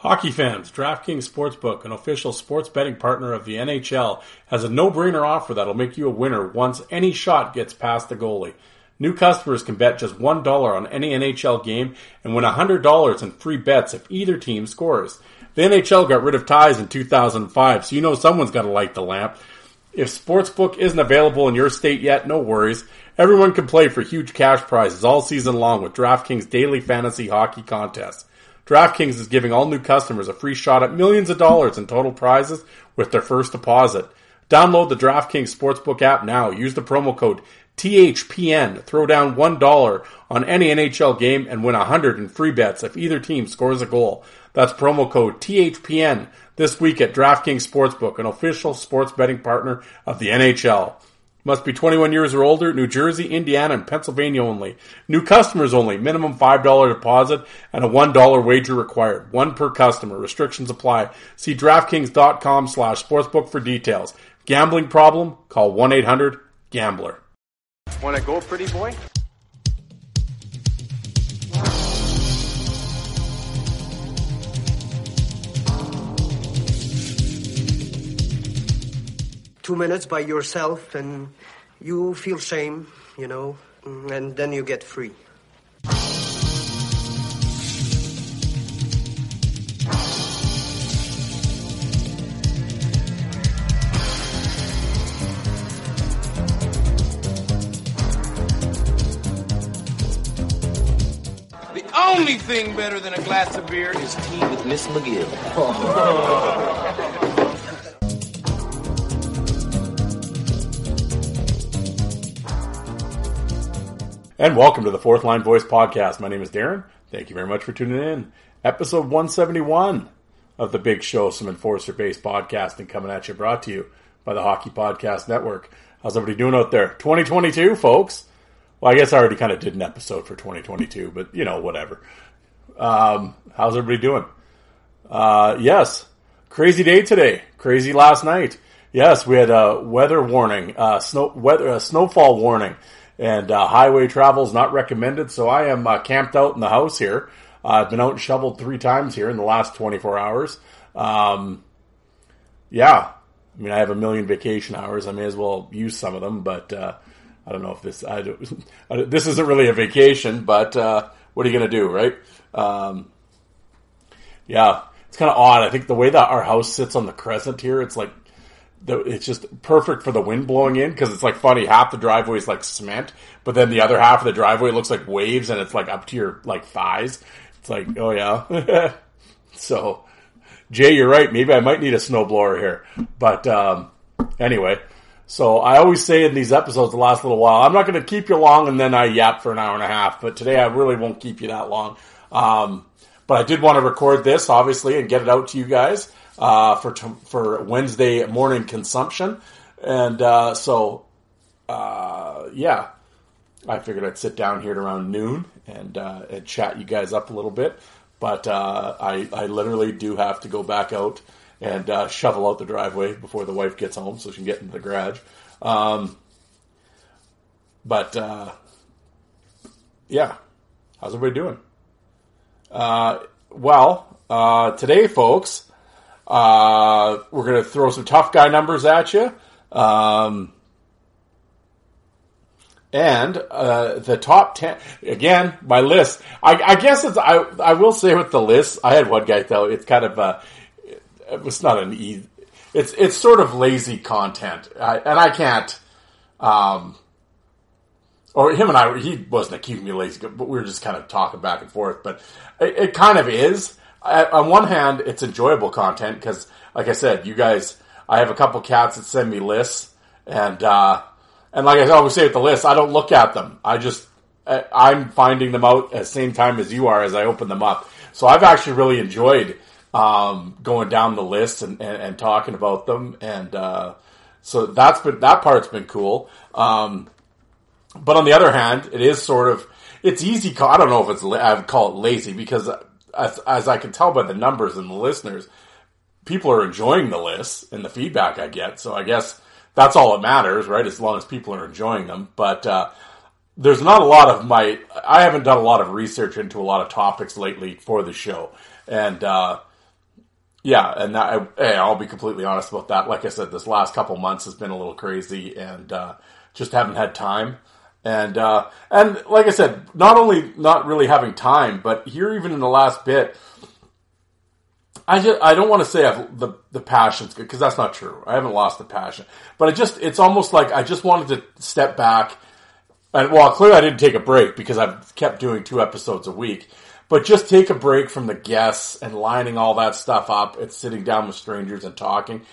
Hockey fans, DraftKings Sportsbook, an official sports betting partner of the NHL, has a no-brainer offer that'll make you a winner once any shot gets past the goalie. New customers can bet just $1 on any NHL game and win $100 in free bets if either team scores. The NHL got rid of ties in 2005, so you know someone's got to light the lamp. If Sportsbook isn't available in your state yet, no worries. Everyone can play for huge cash prizes all season long with DraftKings daily fantasy hockey contests. DraftKings is giving all new customers a free shot at millions of dollars in total prizes with their first deposit. Download the DraftKings Sportsbook app now. Use the promo code THPN. Throw down $1 on any NHL game and win 100 in free bets if either team scores a goal. That's promo code THPN this week at DraftKings Sportsbook, an official sports betting partner of the NHL. Must be 21 years or older, New Jersey, Indiana, and Pennsylvania only. New customers only. Minimum $5 deposit and a $1 wager required. One per customer. Restrictions apply. See DraftKings.com slash sportsbook for details. Gambling problem? Call 1-800-GAMBLER. Want to go, pretty boy? Two minutes by yourself and you feel shame, you know, and then you get free. The only thing better than a glass of beer is tea with Miss McGill. And welcome to the Fourth Line Voice Podcast. My name is Darren. Thank you very much for tuning in. Episode 171 of the Big Show, some enforcer based podcasting coming at you, brought to you by the Hockey Podcast Network. How's everybody doing out there? 2022, folks. Well, I guess I already kind of did an episode for 2022, but you know, whatever. Um, how's everybody doing? Uh, yes, crazy day today. Crazy last night. Yes, we had a weather warning, uh, snow weather, a snowfall warning, and uh, highway travel is not recommended. So I am uh, camped out in the house here. Uh, I've been out and shoveled three times here in the last 24 hours. Um, yeah, I mean, I have a million vacation hours. I may as well use some of them, but uh, I don't know if this. I this isn't really a vacation, but uh, what are you going to do, right? Um, yeah, it's kind of odd. I think the way that our house sits on the crescent here, it's like the, it's just perfect for the wind blowing in because it's like funny. Half the driveway is like cement, but then the other half of the driveway looks like waves, and it's like up to your like thighs. It's like, oh yeah. so, Jay, you're right. Maybe I might need a snowblower here, but um, anyway. So I always say in these episodes the last little while, I'm not going to keep you long, and then I yap for an hour and a half. But today I really won't keep you that long. Um, but I did want to record this, obviously, and get it out to you guys uh, for t- for Wednesday morning consumption. And uh, so, uh, yeah, I figured I'd sit down here at around noon and, uh, and chat you guys up a little bit. But uh, I, I literally do have to go back out and uh, shovel out the driveway before the wife gets home so she can get into the garage. Um, but uh, yeah, how's everybody doing? Uh, well, uh, today, folks, uh, we're going to throw some tough guy numbers at you. Um, and uh, the top ten again, my list. I, I guess it's. I I will say with the list, I had one guy though. It's kind of a. It was not an easy. It's it's sort of lazy content, I, and I can't. Um, or him and I, he wasn't accusing me lazy, but we were just kind of talking back and forth. But it, it kind of is. I, on one hand, it's enjoyable content because, like I said, you guys, I have a couple cats that send me lists, and uh, and like I always say with the lists, I don't look at them. I just I'm finding them out at the same time as you are as I open them up. So I've actually really enjoyed um, going down the list and, and, and talking about them, and uh, so that's been that part's been cool. Um, but on the other hand, it is sort of it's easy. I don't know if it's I would call it lazy because as as I can tell by the numbers and the listeners, people are enjoying the lists and the feedback I get. So I guess that's all that matters, right? As long as people are enjoying them. But uh, there's not a lot of my. I haven't done a lot of research into a lot of topics lately for the show, and uh, yeah, and that, hey, I'll be completely honest about that. Like I said, this last couple months has been a little crazy, and uh, just haven't had time. And uh, and like I said, not only not really having time, but here even in the last bit, I just I don't want to say I've, the the passion's good because that's not true. I haven't lost the passion, but it just it's almost like I just wanted to step back. And well, clearly I didn't take a break because I've kept doing two episodes a week. But just take a break from the guests and lining all that stuff up and sitting down with strangers and talking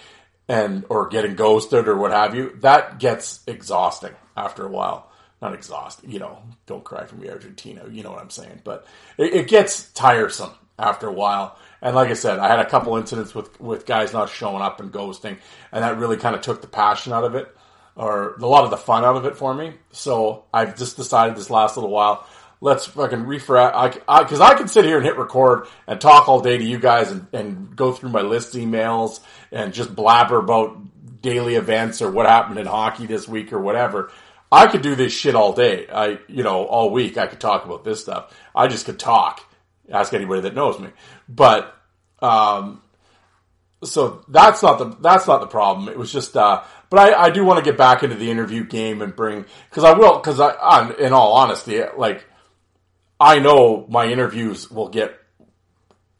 and or getting ghosted or what have you. That gets exhausting after a while. Not exhausting, you know. Don't cry for me, Argentina. You know what I'm saying. But it, it gets tiresome after a while. And like I said, I had a couple incidents with with guys not showing up and ghosting, and that really kind of took the passion out of it, or a lot of the fun out of it for me. So I've just decided this last little while, let's fucking refresh. I because I, I, can sit here and hit record and talk all day to you guys and, and go through my list emails and just blabber about daily events or what happened in hockey this week or whatever. I could do this shit all day. I, you know, all week I could talk about this stuff. I just could talk. Ask anybody that knows me. But, um, so that's not the, that's not the problem. It was just, uh, but I, I do want to get back into the interview game and bring, cause I will, cause I, I, in all honesty, like, I know my interviews will get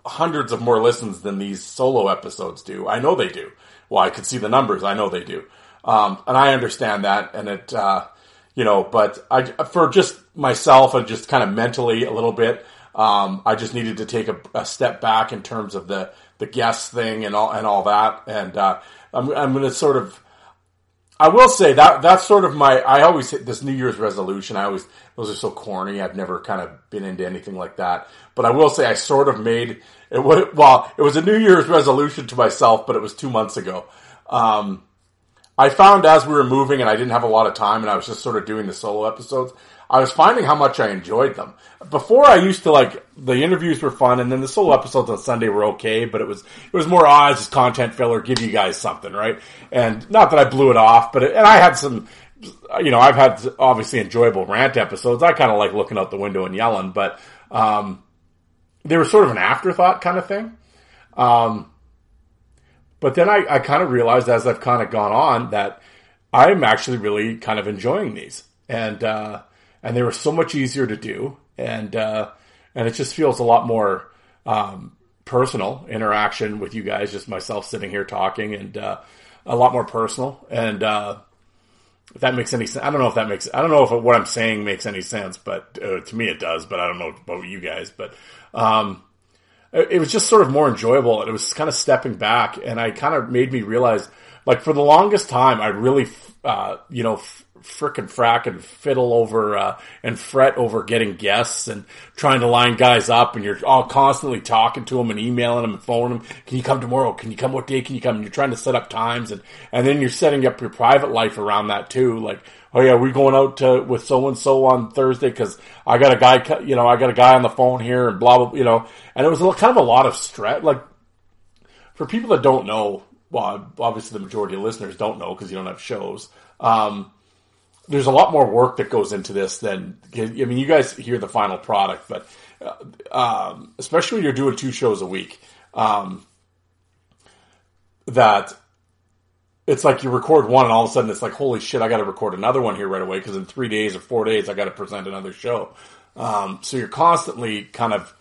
hundreds of more listens than these solo episodes do. I know they do. Well, I could see the numbers. I know they do. Um, and I understand that. And it, uh, you know, but I, for just myself and just kind of mentally a little bit, um, I just needed to take a, a, step back in terms of the, the guest thing and all, and all that. And, uh, I'm, I'm going to sort of, I will say that that's sort of my. I always hit this New Year's resolution. I always those are so corny. I've never kind of been into anything like that. But I will say I sort of made it. Well, it was a New Year's resolution to myself, but it was two months ago. Um, I found as we were moving and I didn't have a lot of time, and I was just sort of doing the solo episodes. I was finding how much I enjoyed them. Before I used to like the interviews were fun, and then the solo episodes on Sunday were okay, but it was it was more odds, oh, just content filler, give you guys something, right? And not that I blew it off, but it, and I had some, you know, I've had obviously enjoyable rant episodes. I kind of like looking out the window and yelling, but um, they were sort of an afterthought kind of thing. Um, but then I, I kind of realized as I've kind of gone on that I'm actually really kind of enjoying these, and uh, and they were so much easier to do, and uh, and it just feels a lot more um, personal interaction with you guys, just myself sitting here talking, and uh, a lot more personal. And uh, if that makes any sense, I don't know if that makes. I don't know if what I'm saying makes any sense, but uh, to me it does. But I don't know about you guys, but. Um, it was just sort of more enjoyable and it was kind of stepping back and I kind of made me realize like for the longest time I really uh, you know frickin' frack and fiddle over uh, and fret over getting guests and trying to line guys up and you're all constantly talking to them and emailing them and phoning them can you come tomorrow? Can you come? What day can you come? And you're trying to set up times and and then you're setting up your private life around that too like oh yeah we're going out to with so and so on Thursday because I got a guy you know I got a guy on the phone here and blah blah you know. And it was a, kind of a lot of stress like for people that don't know well obviously the majority of listeners don't know because you don't have shows um, there's a lot more work that goes into this than I mean, you guys hear the final product, but uh, um, especially when you're doing two shows a week, um, that it's like you record one and all of a sudden it's like, holy shit, I got to record another one here right away because in three days or four days I got to present another show. Um, so you're constantly kind of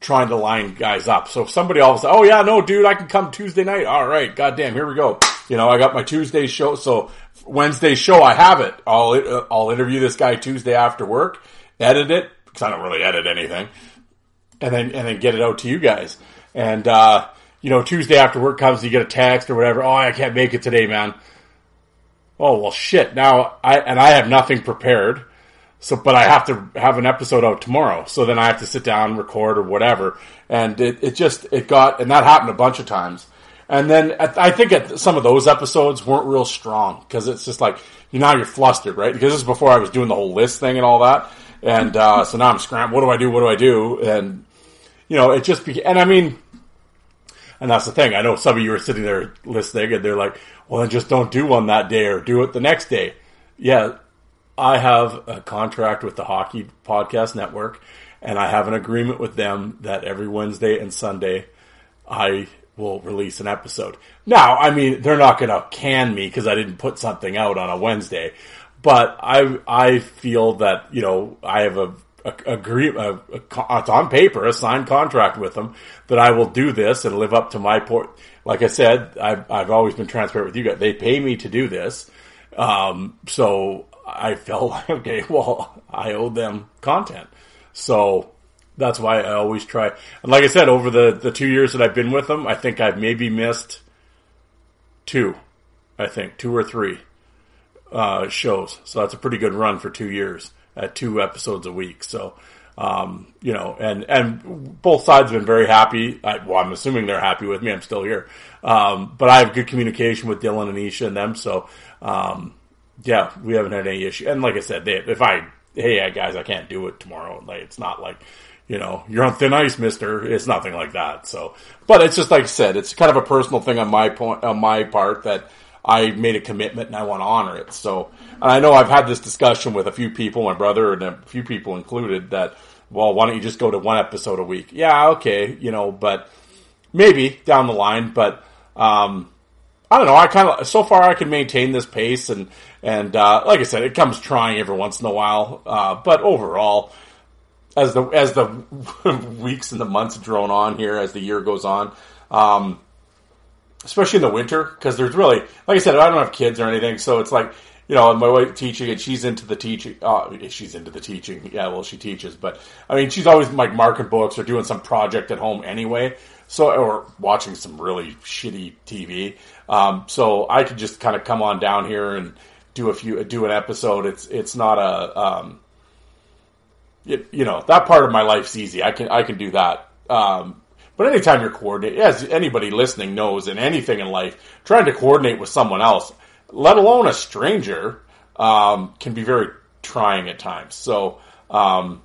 trying to line guys up. So if somebody all of a sudden, oh yeah, no, dude, I can come Tuesday night. All right, goddamn, here we go. You know, I got my Tuesday show. So Wednesday show, I have it. I'll uh, I'll interview this guy Tuesday after work, edit it because I don't really edit anything, and then and then get it out to you guys. And uh, you know, Tuesday after work comes, you get a text or whatever. Oh, I can't make it today, man. Oh well, shit. Now I and I have nothing prepared. So, but I have to have an episode out tomorrow. So then I have to sit down, record or whatever. And it, it just, it got, and that happened a bunch of times. And then at, I think at some of those episodes weren't real strong because it's just like, you know, you're flustered, right? Because this is before I was doing the whole list thing and all that. And, uh, so now I'm scrambling. What do I do? What do I do? And, you know, it just became, and I mean, and that's the thing. I know some of you are sitting there listening and they're like, well, then just don't do one that day or do it the next day. Yeah, I have a contract with the Hockey Podcast Network, and I have an agreement with them that every Wednesday and Sunday I will release an episode. Now, I mean, they're not going to can me because I didn't put something out on a Wednesday, but I I feel that you know I have a agree a, a, it's on paper a signed contract with them that I will do this and live up to my port. Like I said, I've I've always been transparent with you guys. They pay me to do this, um, so I felt like, okay, well, I owe them content. So that's why I always try. And like I said, over the, the two years that I've been with them, I think I've maybe missed two, I think, two or three uh, shows. So that's a pretty good run for two years at two episodes a week. So, um, you know, and, and both sides have been very happy. I, well, I'm assuming they're happy with me. I'm still here. Um, but I have good communication with Dylan and Isha and them. So, um, yeah, we haven't had any issue. And like I said, they, if I, hey guys, I can't do it tomorrow. Like it's not like, you know, you're on thin ice, Mister. It's nothing like that. So, but it's just like I said, it's kind of a personal thing on my point, on my part that I made a commitment and I want to honor it. So, and I know I've had this discussion with a few people, my brother and a few people included, that well, why don't you just go to one episode a week? Yeah, okay, you know, but maybe down the line, but. um I don't know. I kind of so far I can maintain this pace, and and uh, like I said, it comes trying every once in a while. Uh, but overall, as the as the weeks and the months drone on here, as the year goes on, um, especially in the winter, because there's really, like I said, I don't have kids or anything, so it's like you know, my wife teaching and she's into the teaching. Uh, she's into the teaching. Yeah, well, she teaches, but I mean, she's always like marking books or doing some project at home anyway. So, or watching some really shitty TV. Um, so I could just kind of come on down here and do a few, do an episode. It's, it's not a, um, it, you know, that part of my life's easy. I can, I can do that. Um, but anytime you're coordinating, as anybody listening knows in anything in life, trying to coordinate with someone else, let alone a stranger, um, can be very trying at times. So, um,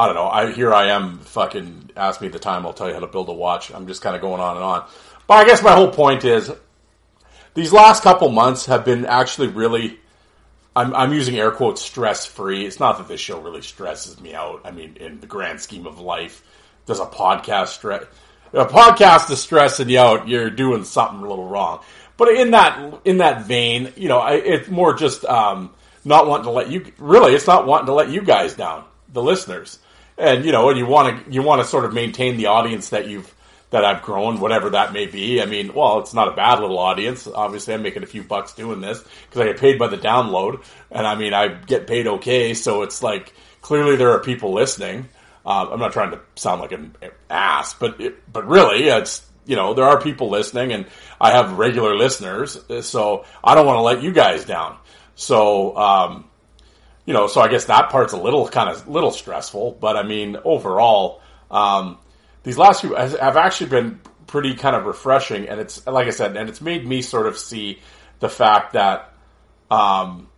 I don't know. I here I am. Fucking ask me the time. I'll tell you how to build a watch. I'm just kind of going on and on. But I guess my whole point is these last couple months have been actually really. I'm, I'm using air quotes stress free. It's not that this show really stresses me out. I mean, in the grand scheme of life, does a podcast stress? A podcast is stressing you out. You're doing something a little wrong. But in that in that vein, you know, I, it's more just um, not wanting to let you. Really, it's not wanting to let you guys down, the listeners and you know, and you want to you want to sort of maintain the audience that you've that I've grown, whatever that may be. I mean, well, it's not a bad little audience. Obviously, I'm making a few bucks doing this because I get paid by the download, and I mean, I get paid okay. So it's like clearly there are people listening. Uh, I'm not trying to sound like an ass, but it, but really, it's you know there are people listening, and I have regular listeners, so I don't want to let you guys down. So um, you know, so I guess that part's a little kind of little stressful, but I mean, overall, um, these last few have actually been pretty kind of refreshing, and it's like I said, and it's made me sort of see the fact that, um,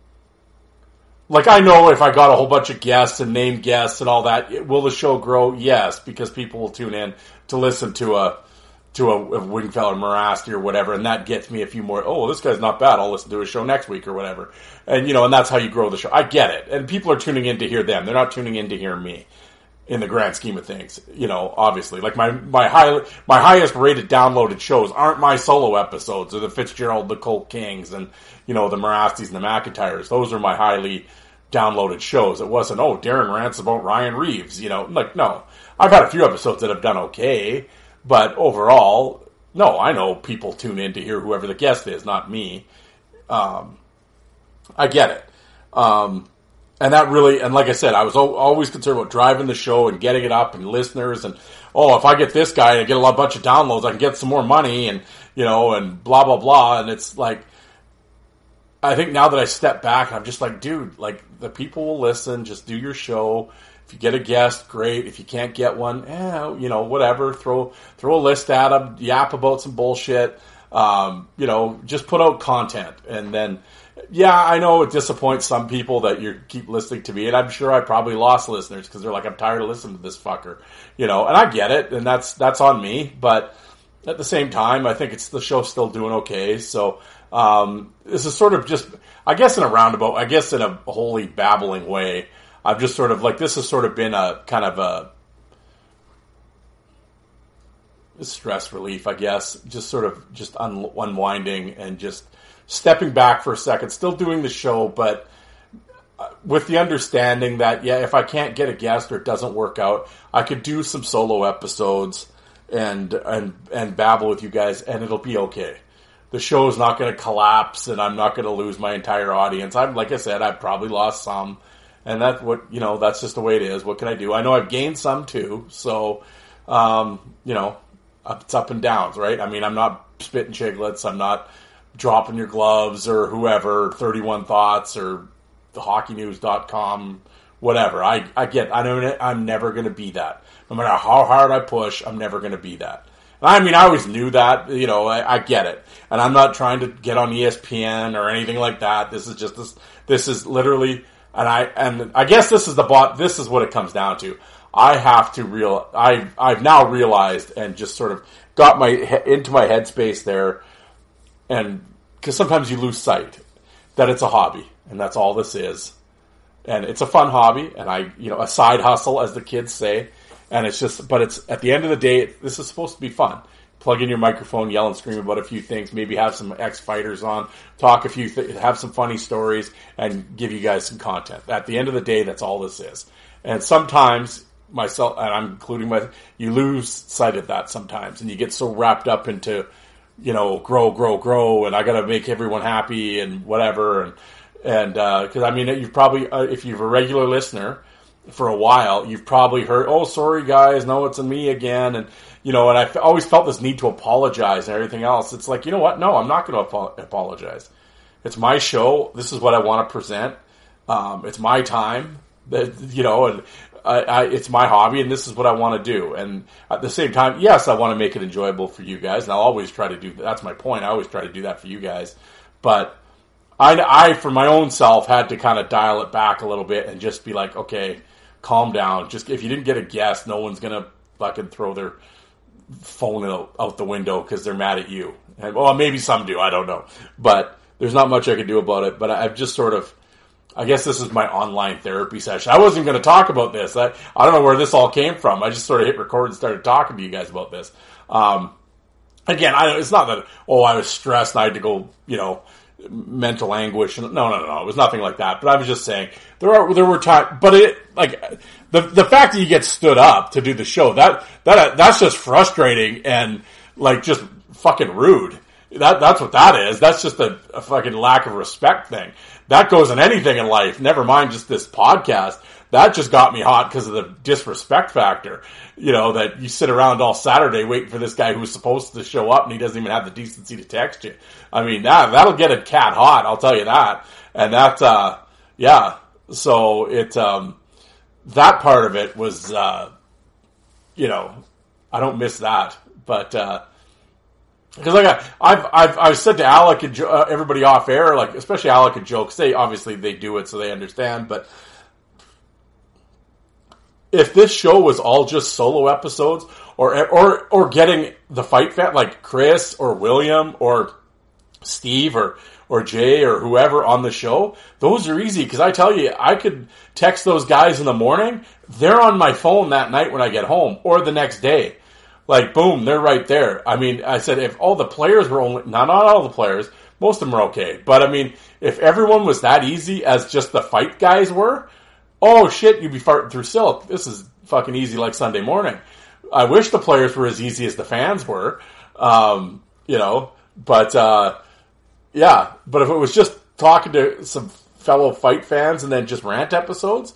like I know if I got a whole bunch of guests and name guests and all that, will the show grow? Yes, because people will tune in to listen to a to a, a Wingfell or Morasti or whatever, and that gets me a few more. Oh, this guy's not bad. I'll listen to his show next week or whatever, and you know, and that's how you grow the show. I get it, and people are tuning in to hear them. They're not tuning in to hear me. in the grand scheme of things. You know, obviously, like my my high my highest rated downloaded shows aren't my solo episodes or the Fitzgerald, the Colt Kings, and you know the Marastis and the McIntyres. Those are my highly downloaded shows. It wasn't oh Darren rants about Ryan Reaves. You know, like no, I've had a few episodes that have done okay, but overall, no, I know people tune in to hear whoever the guest is, not me. Um, I get it. Um, and that really, and like I said, I was always concerned about driving the show and getting it up and listeners and, oh, if I get this guy and I get a lot, of bunch of downloads, I can get some more money and, you know, and blah, blah, blah. And it's like, I think now that I step back, I'm just like, dude, like the people will listen, just do your show. If you get a guest, great. If you can't get one, eh, you know, whatever. Throw throw a list at them, yap about some bullshit. Um, you know, just put out content, and then, yeah, I know it disappoints some people that you keep listening to me, and I'm sure I probably lost listeners because they're like, I'm tired of listening to this fucker, you know, and I get it, and that's that's on me, but at the same time, I think it's the show's still doing okay. So um, this is sort of just, I guess, in a roundabout, I guess, in a wholly babbling way. I've just sort of like this has sort of been a kind of a stress relief, I guess, just sort of just un- unwinding and just stepping back for a second, still doing the show, but uh, with the understanding that yeah, if I can't get a guest or it doesn't work out, I could do some solo episodes and and and babble with you guys, and it'll be okay. The show is not going to collapse, and I'm not going to lose my entire audience. I'm like I said, I've probably lost some, and that's what you know. That's just the way it is. What can I do? I know I've gained some too, so um, you know, it's up and downs, right? I mean, I'm not spitting Chiclets. I'm not dropping your gloves or whoever. Thirty One Thoughts or the HockeyNews.com, whatever. I I get. I know I'm never going to be that. No matter how hard I push, I'm never going to be that. I mean, I always knew that. You know, I, I get it, and I'm not trying to get on ESPN or anything like that. This is just this. This is literally, and I and I guess this is the bot. This is what it comes down to. I have to real. I I've now realized and just sort of got my into my headspace there, and because sometimes you lose sight that it's a hobby and that's all this is, and it's a fun hobby and I you know a side hustle as the kids say, and it's just but it's at the end of the day this is supposed to be fun. Plug in your microphone, yell and scream about a few things, maybe have some ex fighters on, talk a few, th- have some funny stories, and give you guys some content. At the end of the day, that's all this is. And sometimes myself, and I'm including my, you lose sight of that sometimes, and you get so wrapped up into, you know, grow, grow, grow, and I got to make everyone happy and whatever, and and because I mean, you've probably uh, if you're a regular listener for a while, you've probably heard, "Oh, sorry guys, no, it's me again," and you know, and I f- always felt this need to apologize and everything else. It's like, you know what? No, I'm not going to apo- apologize. It's my show. This is what I want to present. Um, it's my time. That you know, and I, I, it's my hobby, and this is what I want to do. And at the same time, yes, I want to make it enjoyable for you guys, and I'll always try to do. That's my point. I always try to do that for you guys, but. I, I, for my own self, had to kind of dial it back a little bit and just be like, okay, calm down. Just if you didn't get a guest, no one's gonna fucking throw their phone out, out the window because they're mad at you. And well, maybe some do. I don't know, but there's not much I can do about it. But I've just sort of, I guess this is my online therapy session. I wasn't going to talk about this. I, I don't know where this all came from. I just sort of hit record and started talking to you guys about this. Um, again, I, it's not that oh I was stressed and I had to go, you know, mental anguish. No, no, no, no. It was nothing like that. But I was just saying there are there were times, but it like the the fact that you get stood up to do the show that that that's just frustrating and like just fucking rude. That that's what that is. That's just a, a fucking lack of respect thing. That goes in anything in life. Never mind just this podcast. That just got me hot because of the disrespect factor. You know that you sit around all Saturday waiting for this guy who's supposed to show up and he doesn't even have the decency to text you. I mean that that'll get a cat hot. I'll tell you that. And that uh, yeah. So it um, that part of it was uh, you know I don't miss that, but. Uh, because like I, I've I've I've said to Alec and jo- uh, everybody off air, like especially Alec and 'cause they obviously they do it so they understand. But if this show was all just solo episodes, or or or getting the fight fan like Chris or William or Steve or or Jay or whoever on the show, those are easy because I tell you, I could text those guys in the morning. They're on my phone that night when I get home or the next day. Like boom, they're right there. I mean, I said if all the players were only not not all the players, most of them are okay, but I mean, if everyone was that easy as just the fight guys were, oh shit, you'd be farting through silk. This is fucking easy like Sunday morning. I wish the players were as easy as the fans were, um, you know, but uh, yeah, but if it was just talking to some fellow fight fans and then just rant episodes,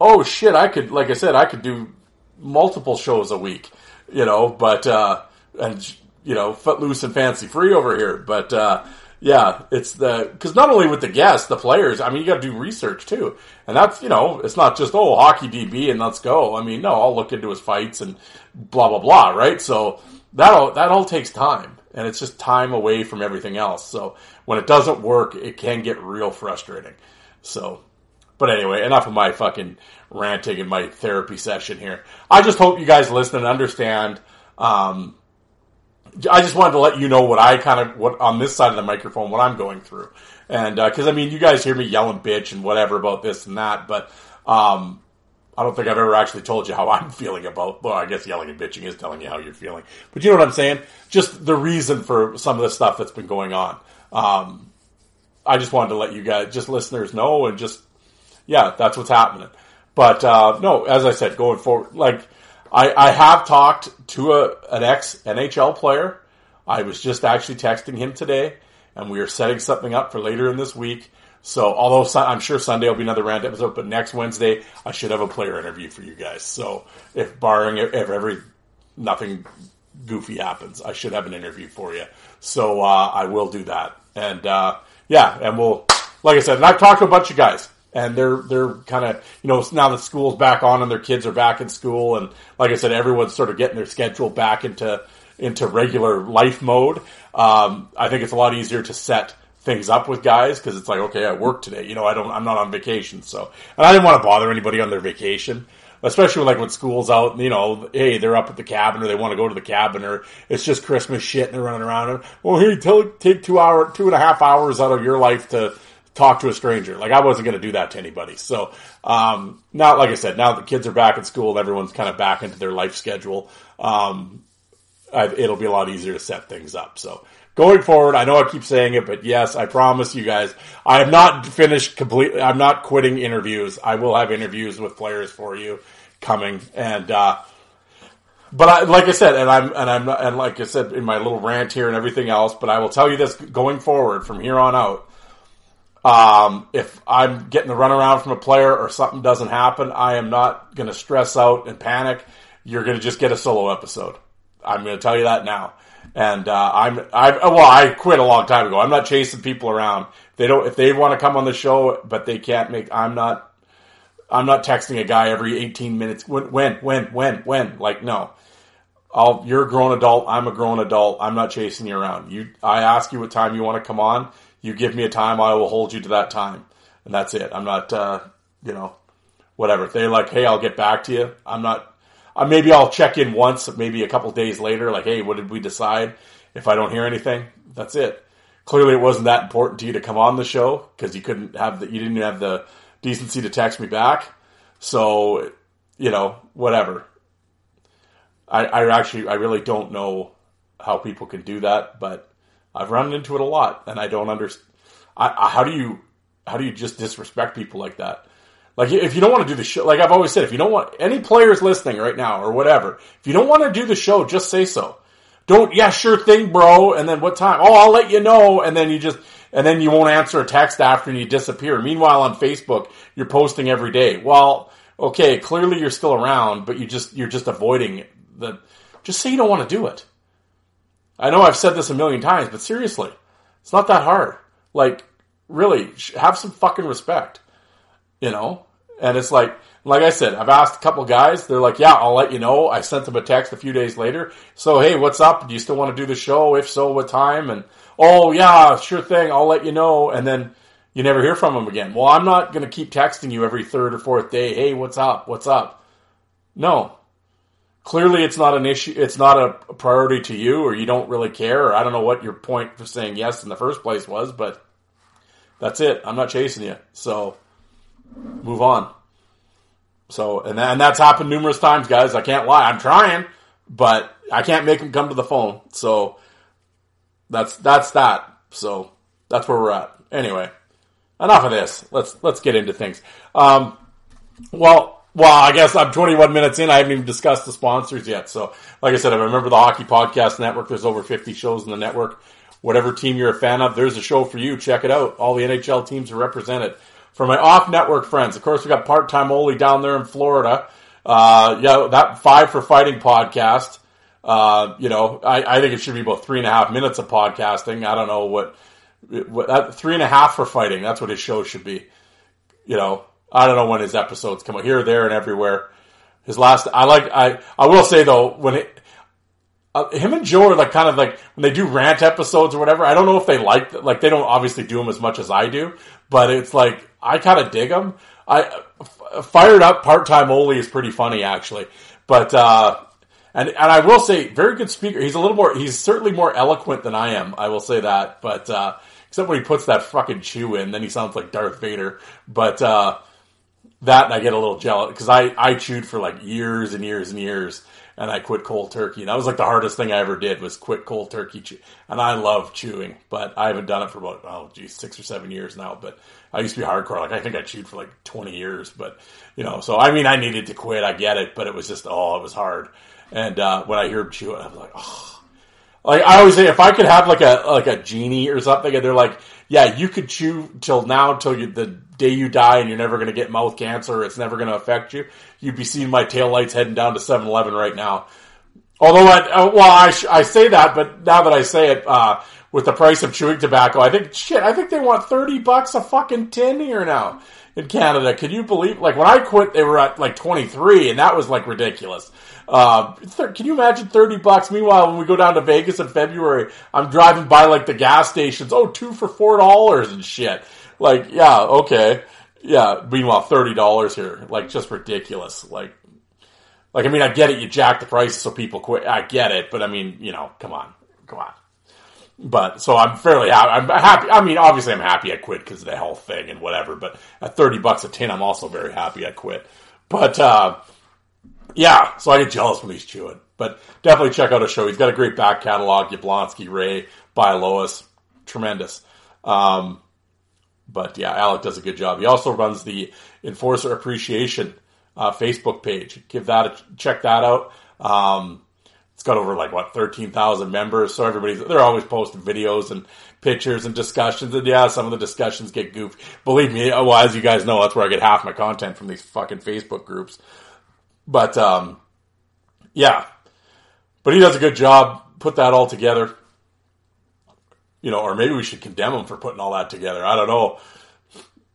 oh shit, I could, like I said, I could do multiple shows a week, you know, but, uh, and, you know, footloose and fancy free over here, but, uh, yeah, it's the, cause not only with the guests, the players, I mean, you gotta do research too. And that's, you know, it's not just, oh, hockey DB and let's go. I mean, no, I'll look into his fights and blah, blah, blah, right? So that all, that all takes time and it's just time away from everything else. So when it doesn't work, it can get real frustrating. So, but anyway, enough of my fucking ranting and my therapy session here. I just hope you guys listen and understand. Um, I just wanted to let you know what I kind of what on this side of the microphone what I'm going through, and because uh, I mean you guys hear me yelling bitch and whatever about this and that, but um, I don't think I've ever actually told you how I'm feeling about. Well, I guess yelling and bitching is telling you how you're feeling, but you know what I'm saying. Just the reason for some of the stuff that's been going on. Um, I just wanted to let you guys, just listeners, know, and just yeah, that's what's happening. But uh, no, as I said, going forward, like I, I have talked to a, an ex NHL player. I was just actually texting him today, and we are setting something up for later in this week. So, although I'm sure Sunday will be another rant episode, but next Wednesday I should have a player interview for you guys. So, if barring if every nothing goofy happens, I should have an interview for you. So, uh, I will do that, and uh, yeah, and we'll, like I said, and I've talked to a bunch of guys and they're they're kind of you know now that school's back on and their kids are back in school and like I said everyone's sort of getting their schedule back into into regular life mode. Um, I think it's a lot easier to set things up with guys because it's like okay I work today you know I don't I'm not on vacation so and I didn't want to bother anybody on their vacation especially when, like when school's out, you know, hey, they're up at the cabin or they want to go to the cabin or it's just Christmas shit and they're running around. And, well, tell, take two hour, two and a half hours out of your life to talk to a stranger. Like I wasn't going to do that to anybody. So, um, now, like I said, now the kids are back at school and everyone's kind of back into their life schedule. Um, I, it'll be a lot easier to set things up. So going forward, I know I keep saying it, but yes, I promise you guys, I have not finished completely. I'm not quitting interviews. I will have interviews with players for you coming and, uh, but I, like I said, and I'm, and I'm, and like I said in my little rant here and everything else, but I will tell you this going forward from here on out, um, if I'm getting the runaround from a player or something doesn't happen, I am not going to stress out and panic. You're going to just get a solo episode. I'm going to tell you that now. And uh, I'm I well I quit a long time ago. I'm not chasing people around. They don't if they want to come on the show, but they can't make. I'm not. I'm not texting a guy every 18 minutes. When when when when when like no. I'll, you're a grown adult. I'm a grown adult. I'm not chasing you around. You, I ask you what time you want to come on you give me a time, I will hold you to that time. And that's it. I'm not, uh, you know, whatever. If they're like, hey, I'll get back to you, I'm not, uh, maybe I'll check in once, maybe a couple days later, like, hey, what did we decide? If I don't hear anything, that's it. Clearly, it wasn't that important to you to come on the show because you couldn't have the, you didn't have the decency to text me back. So, you know, whatever. I, I actually, I really don't know how people can do that, but I've run into it a lot, and I don't understand. How do you how do you just disrespect people like that? Like if you don't want to do the show, like I've always said, if you don't want any players listening right now or whatever, if you don't want to do the show, just say so. Don't yeah, sure thing, bro. And then what time? Oh, I'll let you know. And then you just and then you won't answer a text after and you disappear. Meanwhile, on Facebook, you're posting every day. Well, okay, clearly you're still around, but you just you're just avoiding the. Just say you don't want to do it. I know I've said this a million times, but seriously, it's not that hard. Like, really, have some fucking respect, you know? And it's like, like I said, I've asked a couple guys. They're like, "Yeah, I'll let you know." I sent them a text a few days later. So, hey, what's up? Do you still want to do the show? If so, what time? And oh yeah, sure thing. I'll let you know. And then you never hear from them again. Well, I'm not going to keep texting you every third or fourth day. Hey, what's up? What's up? No, clearly it's not an issue. It's not a priority to you, or you don't really care. Or I don't know what your point for saying yes in the first place was, but that's it. I'm not chasing you. So move on. So, and, that, and that's happened numerous times, guys. I can't lie. I'm trying, but I can't make them come to the phone. So that's, that's that. So that's where we're at. Anyway, enough of this. Let's, let's get into things. Um, well, well, I guess I'm 21 minutes in. I haven't even discussed the sponsors yet. So, like I said, I remember the Hockey Podcast Network. There's over 50 shows in the network. Whatever team you're a fan of, there's a show for you. Check it out. All the NHL teams are represented for my off network friends, of course, we got part time Oli down there in Florida. Uh, yeah, that five for fighting podcast. Uh, you know, I, I think it should be about three and a half minutes of podcasting. I don't know what, what that three and a half for fighting. That's what his show should be. You know, I don't know when his episodes come out here, there, and everywhere. His last, I like, I, I will say though, when it, uh, him and Joe are like kind of like when they do rant episodes or whatever. I don't know if they like like they don't obviously do them as much as I do, but it's like I kind of dig them. I f- fired up part time only is pretty funny actually, but uh, and and I will say very good speaker. He's a little more. He's certainly more eloquent than I am. I will say that, but uh, except when he puts that fucking chew in, then he sounds like Darth Vader. But uh, that and I get a little jealous because I I chewed for like years and years and years and I quit cold turkey. And that was like the hardest thing I ever did was quit cold turkey. Chew- and I love chewing, but I haven't done it for about, oh geez, six or seven years now. But I used to be hardcore. Like I think I chewed for like 20 years, but you know, so I mean, I needed to quit. I get it, but it was just, oh, it was hard. And, uh, when I hear him chew I'm like, oh, like I always say, if I could have like a, like a genie or something and they're like, yeah, you could chew till now, till you, the day you die and you're never going to get mouth cancer. It's never going to affect you. You'd be seeing my tail lights heading down to 7-Eleven right now. Although, I, uh, well, I, I say that, but now that I say it, uh, with the price of chewing tobacco, I think, shit, I think they want 30 bucks a fucking tin here now in Canada. Can you believe, like, when I quit, they were at like 23 and that was like ridiculous. Uh, th- can you imagine 30 bucks? Meanwhile, when we go down to Vegas in February, I'm driving by like the gas stations. Oh, two for $4 and shit. Like, yeah, okay. Yeah. Meanwhile, $30 here. Like, just ridiculous. Like, like, I mean, I get it. You jack the prices so people quit. I get it. But I mean, you know, come on. Come on. But so I'm fairly happy. I'm happy. I mean, obviously I'm happy I quit because of the health thing and whatever. But at 30 bucks a tin, I'm also very happy I quit. But, uh, yeah, so I get jealous when he's chewing. But definitely check out a show. He's got a great back catalog. Yablonski, Ray, by Lois. Tremendous. Um, but yeah, Alec does a good job. He also runs the Enforcer Appreciation uh, Facebook page. Give that a check that out. Um, it's got over like what thirteen thousand members, so everybody's they're always posting videos and pictures and discussions. And yeah, some of the discussions get goofy. Believe me, well as you guys know, that's where I get half my content from these fucking Facebook groups. But um, yeah, but he does a good job. Put that all together. You know, or maybe we should condemn him for putting all that together. I don't know.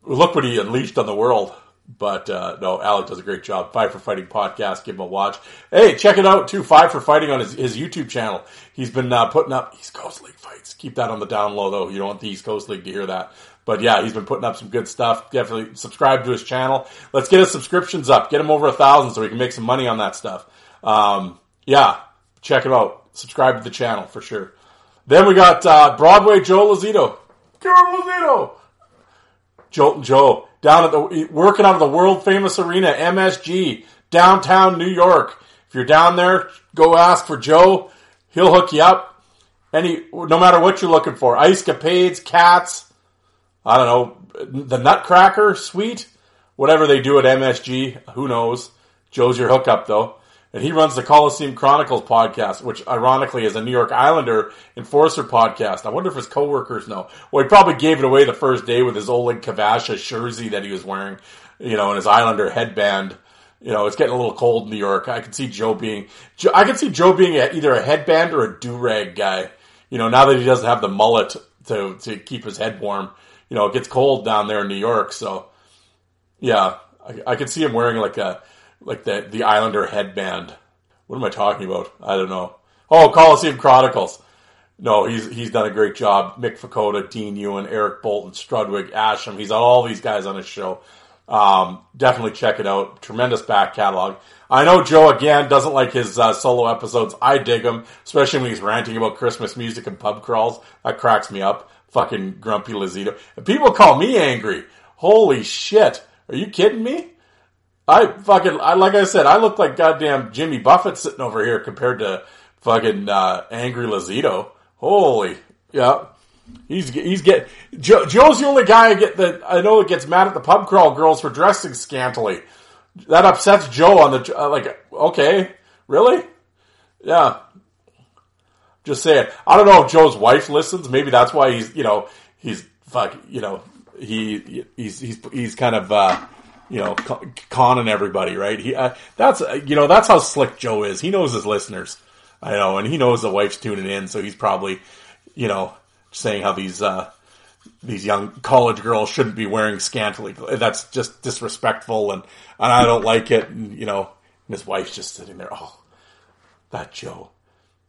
Look what he unleashed on the world. But uh, no, Alec does a great job. Five for Fighting podcast. Give him a watch. Hey, check it out too. Five for Fighting on his, his YouTube channel. He's been uh, putting up East Coast League fights. Keep that on the down low though. You don't want the East Coast League to hear that. But yeah, he's been putting up some good stuff. Definitely subscribe to his channel. Let's get his subscriptions up. Get him over a thousand so we can make some money on that stuff. Um, yeah, check him out. Subscribe to the channel for sure. Then we got uh, Broadway Joe Lazito. Joe Lazito. Joltin' Joe down at the working out of the world famous arena MSG downtown New York. If you're down there, go ask for Joe. He'll hook you up. Any no matter what you're looking for, ice capades, cats. I don't know the Nutcracker suite, whatever they do at MSG. Who knows? Joe's your hookup though. And he runs the Coliseum Chronicles podcast, which ironically is a New York Islander enforcer podcast. I wonder if his coworkers know. Well, he probably gave it away the first day with his Oleg Kvasha jersey that he was wearing, you know, and his Islander headband. You know, it's getting a little cold in New York. I can see Joe being, I can see Joe being a, either a headband or a do-rag guy. You know, now that he doesn't have the mullet to, to keep his head warm. You know, it gets cold down there in New York, so yeah, I, I could see him wearing like a, like the the Islander headband. What am I talking about? I don't know. Oh, Coliseum Chronicles. No, he's he's done a great job. Mick Vukota, Dean Ewan, Eric Bolton, Strudwick, Asham. He's got all these guys on his show. Um, definitely check it out. Tremendous back catalog. I know Joe again doesn't like his uh, solo episodes. I dig them, especially when he's ranting about Christmas music and pub crawls. That cracks me up. Fucking grumpy Lazito. And people call me angry. Holy shit! Are you kidding me? I fucking I, like I said, I look like goddamn Jimmy Buffett sitting over here compared to fucking uh, angry Lazito. Holy, yeah. He's he's get Joe, Joe's the only guy I get that I know that gets mad at the pub crawl girls for dressing scantily. That upsets Joe on the uh, like. Okay, really? Yeah. Just saying. I don't know if Joe's wife listens. Maybe that's why he's you know he's fuck you know he he's he's he's kind of uh, you know conning everybody right. He uh, that's you know that's how slick Joe is. He knows his listeners. I know, and he knows the wife's tuning in, so he's probably you know saying how these uh, these young college girls shouldn't be wearing scantily. That's just disrespectful, and, and I don't like it. And you know, and his wife's just sitting there. Oh, that Joe.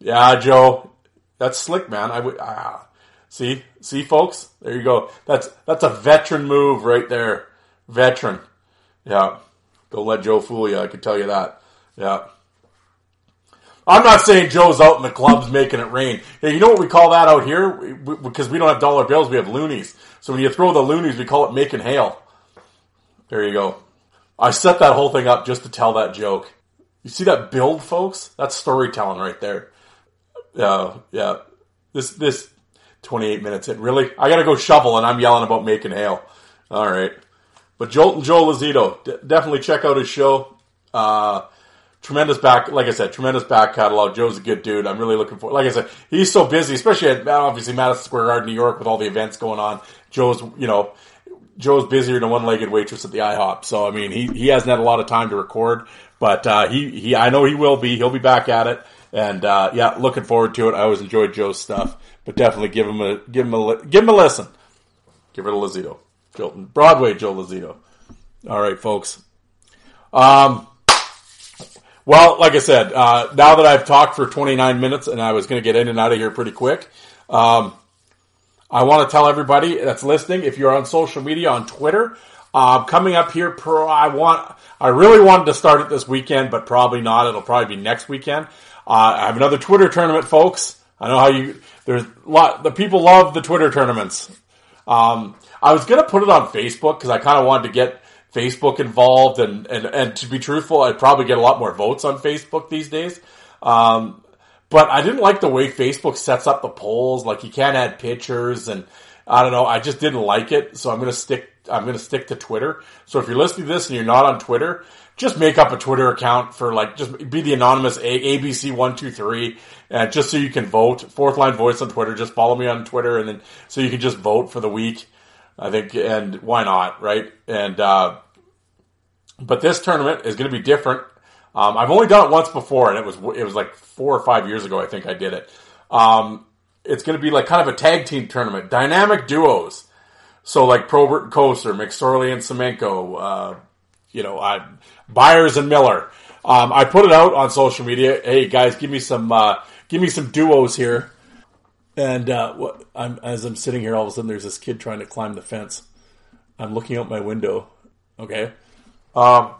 Yeah, Joe. That's slick, man. I would. Ah. See, see, folks. There you go. That's that's a veteran move right there. Veteran. Yeah. Don't let Joe fool you. I can tell you that. Yeah. I'm not saying Joe's out in the clubs making it rain. Hey, you know what we call that out here? We, because we don't have dollar bills, we have loonies. So when you throw the loonies, we call it making hail. There you go. I set that whole thing up just to tell that joke. You see that build, folks? That's storytelling right there. Uh, yeah. This, this 28 minutes in. Really? I gotta go shovel and I'm yelling about making hail. Alright. But Jolt and Joe Lazito, d- definitely check out his show. Uh, tremendous back, like I said, tremendous back catalog. Joe's a good dude. I'm really looking for. Like I said, he's so busy, especially at obviously Madison Square Garden, New York, with all the events going on. Joe's, you know, Joe's busier than one-legged waitress at the IHOP. So I mean, he he hasn't had a lot of time to record, but uh, he he I know he will be. He'll be back at it, and uh, yeah, looking forward to it. I always enjoyed Joe's stuff, but definitely give him a give him a give him a listen. Give it a Lazito, Broadway Joe Lazito. All right, folks. Um. Well, like I said, uh, now that I've talked for 29 minutes and I was going to get in and out of here pretty quick, um, I want to tell everybody that's listening, if you're on social media, on Twitter, uh, coming up here, pro, I want, I really wanted to start it this weekend, but probably not. It'll probably be next weekend. Uh, I have another Twitter tournament, folks. I know how you, there's a lot, the people love the Twitter tournaments. Um, I was to put it on Facebook because I kind of wanted to get Facebook involved, and, and, and to be truthful, I'd probably get a lot more votes on Facebook these days. Um, but I didn't like the way Facebook sets up the polls. Like you can't add pictures, and I don't know. I just didn't like it, so I'm gonna stick. I'm gonna stick to Twitter. So if you're listening to this and you're not on Twitter, just make up a Twitter account for like just be the anonymous a- ABC one two three, and just so you can vote. Fourth line voice on Twitter. Just follow me on Twitter, and then so you can just vote for the week. I think, and why not, right? And uh, but this tournament is going to be different. Um, I've only done it once before, and it was it was like four or five years ago. I think I did it. Um, it's going to be like kind of a tag team tournament, dynamic duos. So like Probert and Kocur, McSorley and Semenko, uh, you know, I, Byers and Miller. Um, I put it out on social media. Hey guys, give me some uh, give me some duos here. And uh, what, I'm, as I'm sitting here, all of a sudden there's this kid trying to climb the fence. I'm looking out my window. Okay. Um,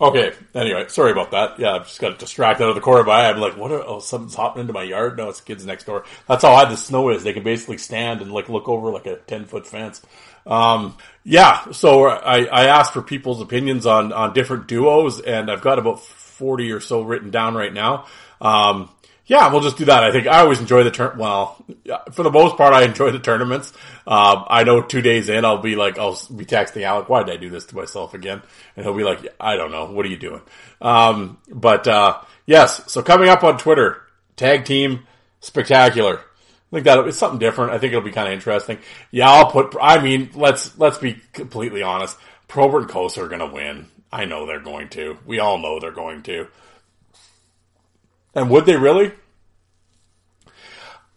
okay. Anyway, sorry about that. Yeah, I just got distracted out of the corner by. I'm like, what? Are, oh, something's hopping into my yard. No, it's kids next door. That's how high the snow is. They can basically stand and like look over like a ten foot fence. Um, yeah. So I, I asked for people's opinions on on different duos, and I've got about forty or so written down right now. Um, yeah, we'll just do that. I think I always enjoy the turn. Well, for the most part, I enjoy the tournaments. Um, I know two days in, I'll be like, I'll be texting Alec, why did I do this to myself again? And he'll be like, I don't know. What are you doing? Um, but, uh, yes. So coming up on Twitter, tag team spectacular. I think that it's something different. I think it'll be kind of interesting. Yeah, I'll put, I mean, let's, let's be completely honest. Probert and Kocur are going to win. I know they're going to. We all know they're going to. And would they really?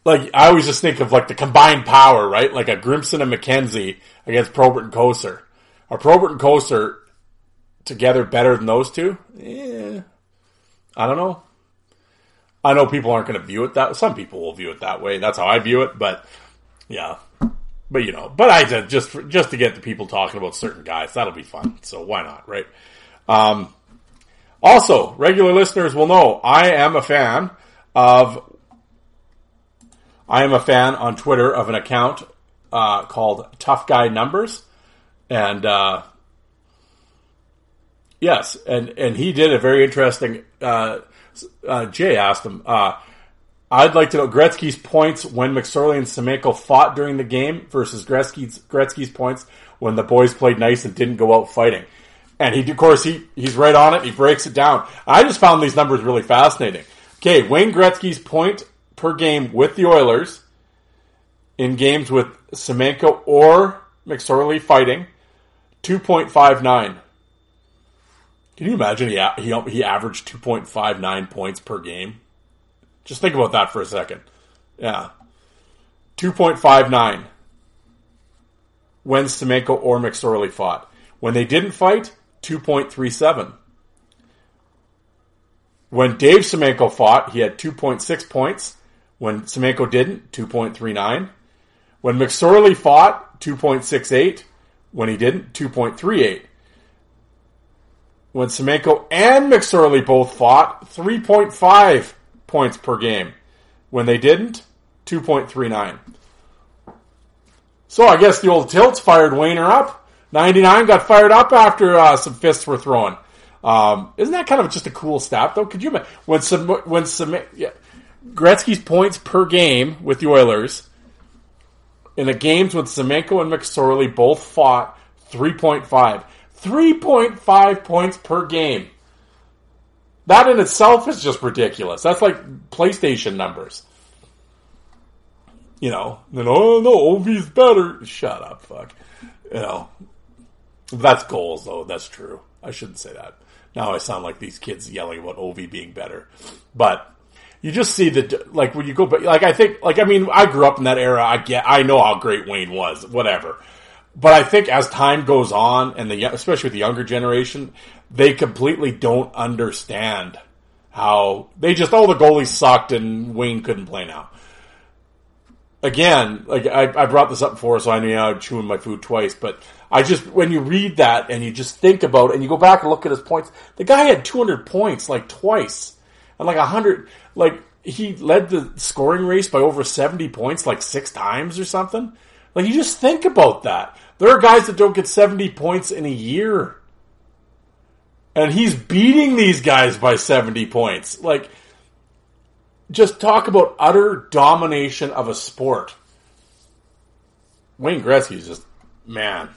Like, I always just think of like the combined power, right? Like a Grimson and McKenzie against Probert and Kocur. Are Probert and Kocur together better than those two? Yeah. I don't know. I know people aren't going to view it that Some people will view it that way. That's how I view it, but yeah. but you know, but I just just to get the people talking about certain guys, that'll be fun. So why not, right? Um, also, regular listeners will know I am a fan of. I am a fan on Twitter of an account uh, called Tough Guy Numbers, and uh, yes, and and he did a very interesting. Uh, uh, Jay asked him. Uh, I'd like to know Gretzky's points when McSorley and Semenko fought during the game versus Gretzky's Gretzky's points when the boys played nice and didn't go out fighting. And he, of course, he he's right on it. He breaks it down. I just found these numbers really fascinating. Okay, Wayne Gretzky's point per game with the Oilers in games with Semenko or McSorley fighting, two point five nine. Can you imagine he he he averaged two point five nine points per game? Just think about that for a second. Yeah, two point five nine when Semenko or McSorley fought. When they didn't fight, 2.37. When Dave Semenko fought, he had 2.6 points. When Semenko didn't, 2.39. When McSorley fought, 2.68. When he didn't, 2.38. When Semenko and McSorley both fought, 3.5 points per game. When they didn't, 2.39. So I guess the old tilts fired Wayner up. 99 got fired up after uh, some fists were thrown. Um, isn't that kind of just a cool stat, though? Could you imagine when some when some yeah, Gretzky's points per game with the Oilers in the games when Semenko and McSorley both fought 3.5. 3.5 points per game. That in itself is just ridiculous. That's like PlayStation numbers. You know, then oh no, OV's better. Shut up, fuck. You know, that's goals though. That's true. I shouldn't say that. Now I sound like these kids yelling about OV being better, but you just see that like when you go but like I think, like I mean, I grew up in that era. I get, I know how great Wayne was. Whatever. But I think as time goes on, and the especially with the younger generation, they completely don't understand how they just oh the goalies sucked and Wayne couldn't play now. Again, like I, I brought this up before, so I knew I'm chewing my food twice. But I just when you read that and you just think about it and you go back and look at his points, the guy had 200 points like twice and like 100. Like he led the scoring race by over 70 points like six times or something. Like you just think about that. There are guys that don't get 70 points in a year. And he's beating these guys by 70 points. Like, just talk about utter domination of a sport. Wayne Gretzky's just, man,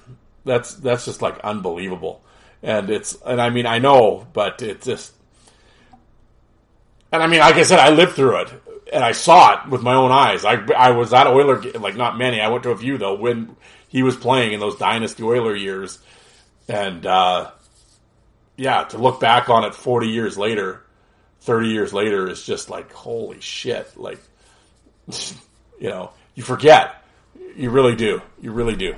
that's, that's just like unbelievable. And it's, and I mean, I know, but it's just, and I mean, like I said, I lived through it and I saw it with my own eyes. I, I was at Oiler, like not many. I went to a few though when he was playing in those Dynasty Oiler years. And, uh, yeah, to look back on it 40 years later, 30 years later is just like, holy shit. Like, you know, you forget. You really do. You really do.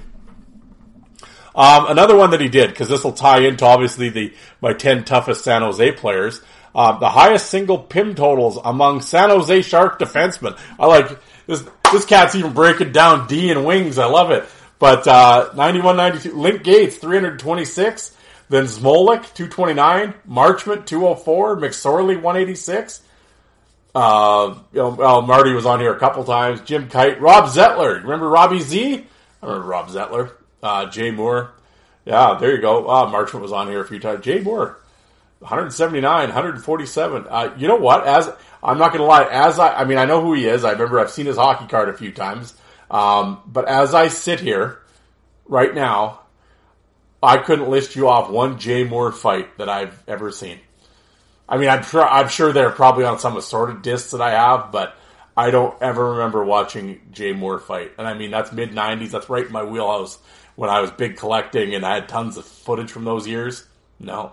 Um, another one that he did, because this will tie into obviously the my 10 toughest San Jose players. Um, the highest single PIM totals among San Jose Shark defensemen. I like this. This cat's even breaking down D and wings. I love it. But uh, 91 92. Link Gaetz, 326. Then Zmolek 229. Marchment, 204. McSorley, 186. Uh, you know, well, Marty was on here a couple times. Jim Kyte. Rob Zettler. Remember Robbie Z? I remember Rob Zettler. Uh, Jay More. Yeah, there you go. Uh, Marchment was on here a few times. Jay More. 179, 147. Uh, you know what? As I'm not going to lie, as I, I mean, I know who he is. I remember I've seen his hockey card a few times. Um, but as I sit here right now, I couldn't list you off one Jay More fight that I've ever seen. I mean, I'm sure I'm sure they're probably on some assorted discs that I have, but I don't ever remember watching Jay More fight. And I mean, that's mid '90s. That's right in my wheelhouse when I was big collecting and I had tons of footage from those years. No,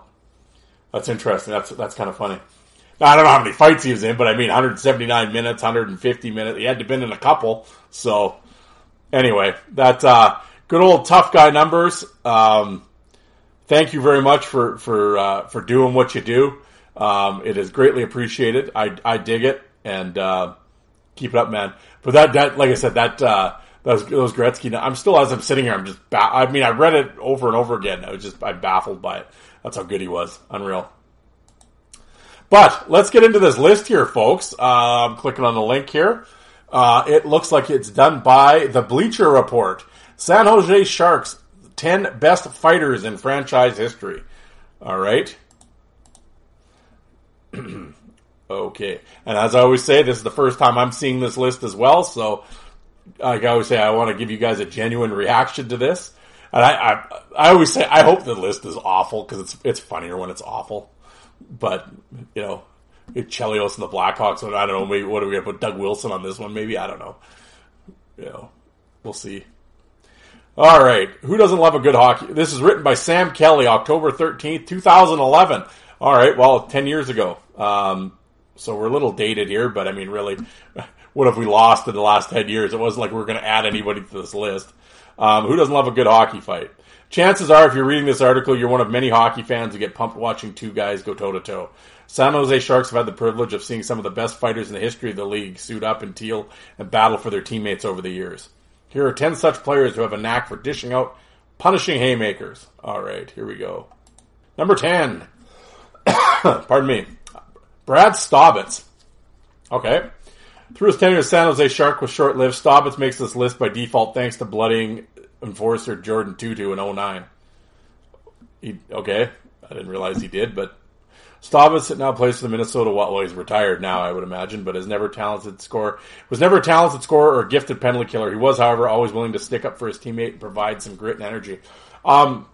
that's interesting. That's that's kind of funny. Now, I don't know how many fights he was in, but I mean, 179 minutes, 150 minutes. He had to been in a couple. So, anyway, that uh, good old tough guy numbers. Um, thank you very much for for uh, for doing what you do. Um, it is greatly appreciated. I I dig it and uh, keep it up, man. But that that like I said that uh, those those Gretzky. I'm still as I'm sitting here. I'm just. Ba- I mean, I read it over and over again. I was just I'm baffled by it. That's how good he was. Unreal. But let's get into this list here, folks. Uh, I'm clicking on the link here. Uh, it looks like it's done by the Bleacher Report. San Jose Sharks, 10 best fighters in franchise history. All right. okay. And as I always say, this is the first time I'm seeing this list as well. So, like I always say, I want to give you guys a genuine reaction to this. And I, I, I always say, I hope the list is awful because it's, it's funnier when it's awful. But, you know, Chelios and the Blackhawks, And I don't know, maybe, what are we to put Doug Wilson on this one? Maybe, I don't know. You know, we'll see. All right. Who doesn't love a good hockey? This is written by Sam Kelly, October 13th, 2011. All right. Well, 10 years ago. Um, so we're a little dated here, but I mean, really, what have we lost in the last 10 years? It wasn't like we are going to add anybody to this list. Um, who doesn't love a good hockey fight? Chances are, if you're reading this article, you're one of many hockey fans who get pumped watching two guys go toe to toe. San Jose Sharks have had the privilege of seeing some of the best fighters in the history of the league suit up in teal and battle for their teammates over the years. Here are 10 such players who have a knack for dishing out punishing haymakers. All right, here we go. Number 10. Pardon me. Brad Staubitz. Okay. Through his tenure as San Jose Shark was short lived, Staubitz makes this list by default thanks to bloodying enforcer Jordin Tootoo in 09. He, okay, I didn't realize he did, but Staubitz now plays for the Minnesota Wild. Well, he's retired now, I would imagine, but has never talented score was never a talented scorer or gifted penalty killer. He was, however, always willing to stick up for his teammate and provide some grit and energy. Um,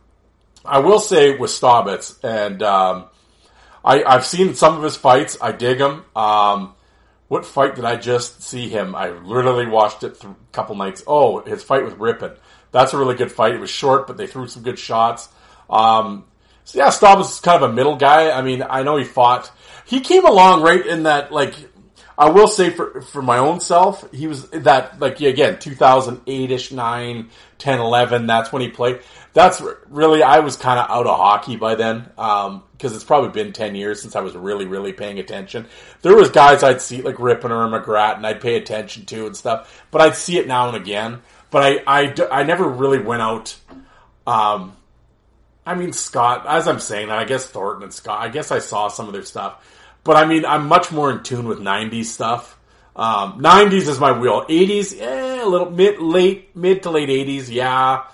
I will say with Staubitz, and um, I, I've seen some of his fights. I dig him. Um, what fight did I just see him? I literally watched it a couple nights. Oh, his fight with Rypien. That's a really good fight. It was short, but they threw some good shots. Um, so yeah, Staub is kind of a middle guy. I mean, I know he fought. He came along right in that, like, I will say for, for my own self, he was that, like, again, 2008-ish, 9, 10, 11, that's when he played. That's really, I was kind of out of hockey by then, um, cause it's probably been 10 years since I was really, really paying attention. There was guys I'd see, like Rypien or McGrath, and I'd pay attention to and stuff, but I'd see it now and again. But I, I, I never really went out, um, I mean, Scott, as I'm saying that, I guess Thornton and Scott, I guess I saw some of their stuff. But I mean, I'm much more in tune with 90s stuff. Um, 90s is my wheel. 80s, eh, a little mid, late, mid to late 80s, yeah.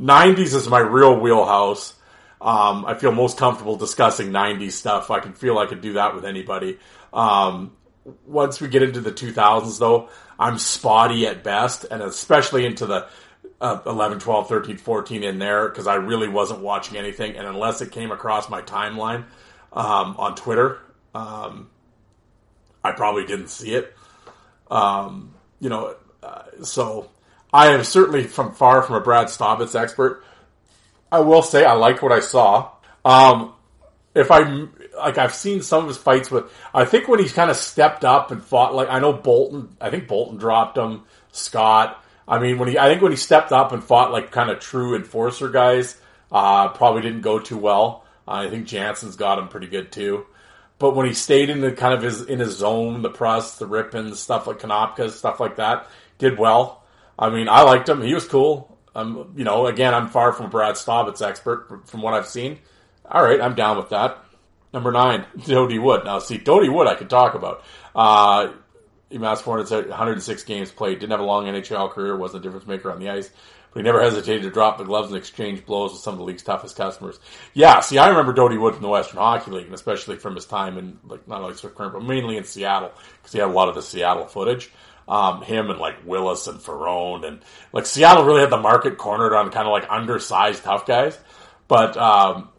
90s is my real wheelhouse. Um, I feel most comfortable discussing 90s stuff. I can feel I could do that with anybody. Um, once we get into the 2000s though, I'm spotty at best, and especially into the uh, 11, 12, 13, 14 in there because I really wasn't watching anything. And unless it came across my timeline um, on Twitter, um, I probably didn't see it. Um, you know, uh, so I am certainly from far from a Brad Staubitz expert. I will say I liked what I saw. Um, if I like, I've seen some of his fights with. I think when he's kind of stepped up and fought, like I know Boulton. I think Boulton dropped him. Scott. I mean, when he, I think when he stepped up and fought like kind of true enforcer guys, uh, probably didn't go too well. Uh, I think Janssen's got him pretty good too. But when he stayed in the kind of his in his zone, the press, the Rypiens, stuff like Konopka, stuff like that, did well. I mean, I liked him. He was cool. Um, you know, again, I'm far from Brad Staubitz expert from what I've seen. All right, I'm down with that. Number nine, Dody Wood. Now, see, Dody Wood, I could talk about. Uh, Emass Hornets 106 games played, didn't have a long NHL career, wasn't a difference maker on the ice, but he never hesitated to drop the gloves and exchange blows with some of the league's toughest customers. Yeah, see, I remember Dody Wood from the Western Hockey League, and especially from his time in, like, not only Swift Current, but mainly in Seattle, because he had a lot of the Seattle footage. Um, him and like Willis and Ferrone and like Seattle really had the market cornered on kind of like undersized tough guys. But um,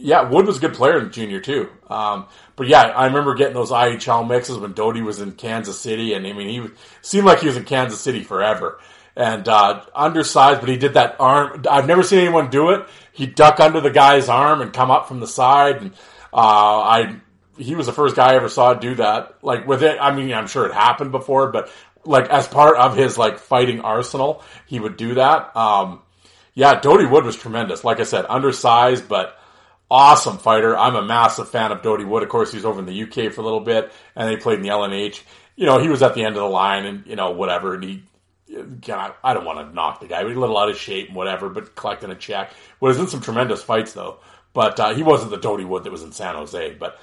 yeah, Wood was a good player in junior too. Um, but yeah, I remember getting those IHL mixes when Dody was in Kansas City, and I mean, he seemed like he was in Kansas City forever. And uh, undersized, but he did that arm. I've never seen anyone do it. He'd duck under the guy's arm and come up from the side, and uh, I he was the first guy I ever saw do that. Like with it, I mean, I'm sure it happened before, but like as part of his like fighting arsenal, he would do that. Um, yeah, Dody Wood was tremendous. Like I said, undersized, but awesome fighter. I'm a massive fan of Dody Wood. Of course, he was over in the UK for a little bit, and they played in the LNH. You know, he was at the end of the line, and you know, whatever. And he God, I don't want to knock the guy. He He's a little out of shape and whatever, but collecting a check. Was in some tremendous fights though. But uh, he wasn't the Dody Wood that was in San Jose. But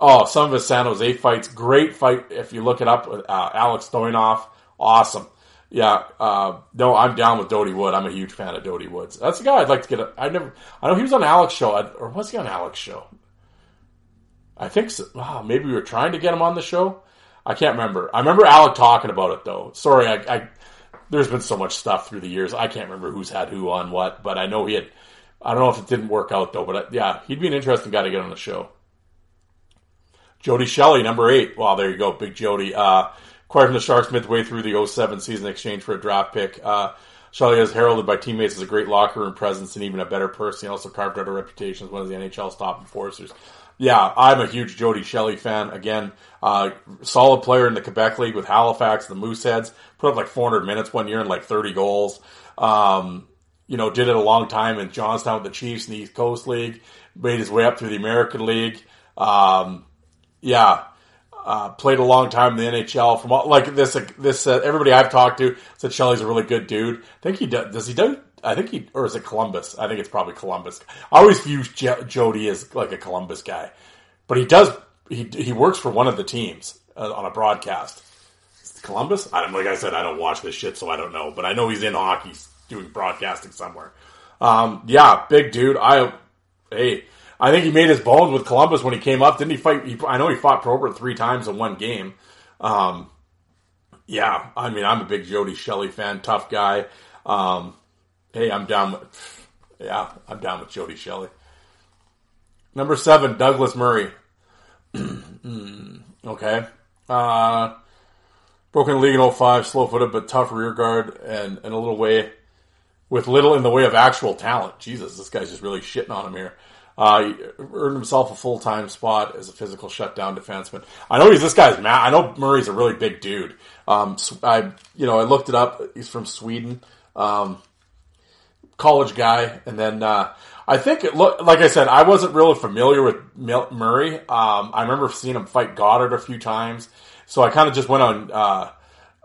oh, some of his San Jose fights, great fight. If you look it up, with uh, Alex Stojanov, awesome. Yeah, uh, no, I'm down with Dody Wood. I'm a huge fan of Dody Woods. That's the guy I'd like to get. A, I never. I know he was on Alex show, or was he on Alex show? I think so. Oh, maybe we were trying to get him on the show. I can't remember. I remember Alec talking about it though. Sorry, I, I there's been so much stuff through the years. I can't remember who's had who on what, but I know he had. I don't know if it didn't work out though, but uh, yeah, he'd be an interesting guy to get on the show. Jody Shelley, number eight. Well, there you go, Big Jody. Uh, acquired from the Sharks midway through the 07 season in exchange for a draft pick. Uh, Shelley is heralded by teammates as a great locker room presence and even a better person. He also carved out a reputation as one of the NHL's top enforcers. Yeah, I'm a huge Jody Shelley fan. Again, uh, solid player in the Quebec League with Halifax, the Mooseheads. Put up like 400 minutes one year and like 30 goals. Um, you know, did it a long time in Johnstown with the Chiefs in the East Coast League. Made his way up through the American League. Um, yeah, uh, played a long time in the NHL. From all, like this, uh, this uh, everybody I've talked to said Shelley's a really good dude. I think he does. Does he do? I think he, or is it Columbus? I think it's probably Columbus. I always view J- Jody as like a Columbus guy, but he does. He he works for one of the teams uh, on a broadcast. Columbus? I don't like I said I don't watch this shit, so I don't know. But I know he's in hockey, doing broadcasting somewhere. Um, yeah, big dude. I hey, I think he made his bones with Columbus when he came up. Didn't he fight? He, I know he fought Probert three times in one game. Um, yeah, I mean I'm a big Jody Shelley fan, tough guy. Um, hey, I'm down with, yeah, I'm down with Jody Shelley. Number seven, Douglas Murray. okay. Uh, broken league in 05, slow footed but tough rear guard and, and a little way, with little in the way of actual talent. Jesus, this guy's just really shitting on him here. Uh, earned himself a full time spot as a physical shutdown defenseman. I know he's this guy's mad. I know Murray's a really big dude. Um, I, you know, I looked it up. He's from Sweden. Um, college guy, and then uh, I think it look like I said I wasn't really familiar with Murray. Um, I remember seeing him fight Godard a few times, so I kind of just went on. Uh,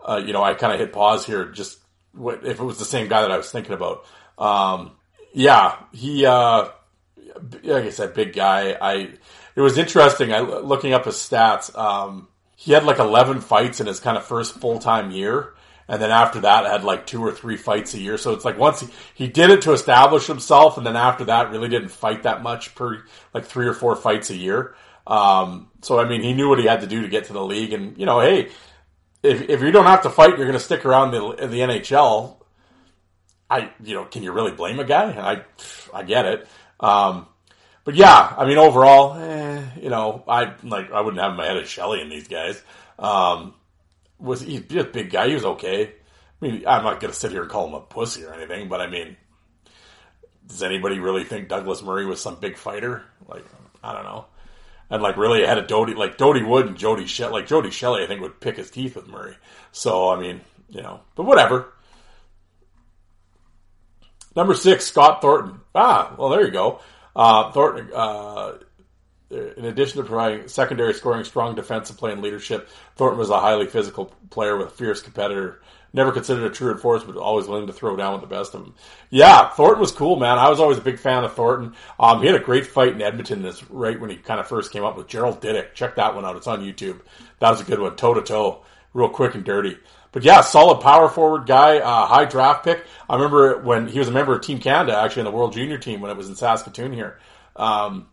uh, you know, I kind of hit pause here, just if it was the same guy that I was thinking about. Um, yeah, he, uh, like I said, big guy. I it was interesting. I looking up his stats. Um, he had like eleven fights in his kind of first full time year and then after that had like two or three fights a year. So it's like once he, he did it to establish himself, and then after that really didn't fight that much per like three or four fights a year. Um, so I mean, he knew what he had to do to get to the league, and you know, hey, if if you don't have to fight, you're going to stick around the the NHL. I you know, can you really blame a guy? I I get it. Um, but yeah, I mean, overall, eh, you know, I like I wouldn't have my head as Shelley in these guys. Um, was he's a big guy. He was okay. I mean, I'm not to sit here and call him a pussy or anything, but I mean, does anybody really think Douglas Murray was some big fighter? Like, I don't know. And like, really, had a Dody like Dody Wood and Jody Shelley. Like Jody Shelley, I think would pick his teeth with Murray. So I mean, you know, but whatever. Number six, Scott Thornton. Ah, well, there you go. Uh, Thornton. Uh, in addition to providing secondary scoring, strong defensive play, and leadership, Thornton was a highly physical player with a fierce competitor. Never considered a true enforcer, but always willing to throw down with the best of them. Yeah, Thornton was cool, man. I was always a big fan of Thornton. Um, he had a great fight in Edmonton this right when he kind of first came up with Gerald Diduck. Check that one out. It's on YouTube. That was a good one, toe to toe, real quick and dirty. But yeah, solid power forward guy, uh, high draft pick. I remember when he was a member of Team Canada, actually, in the World Junior team when it was in Saskatoon here. Um,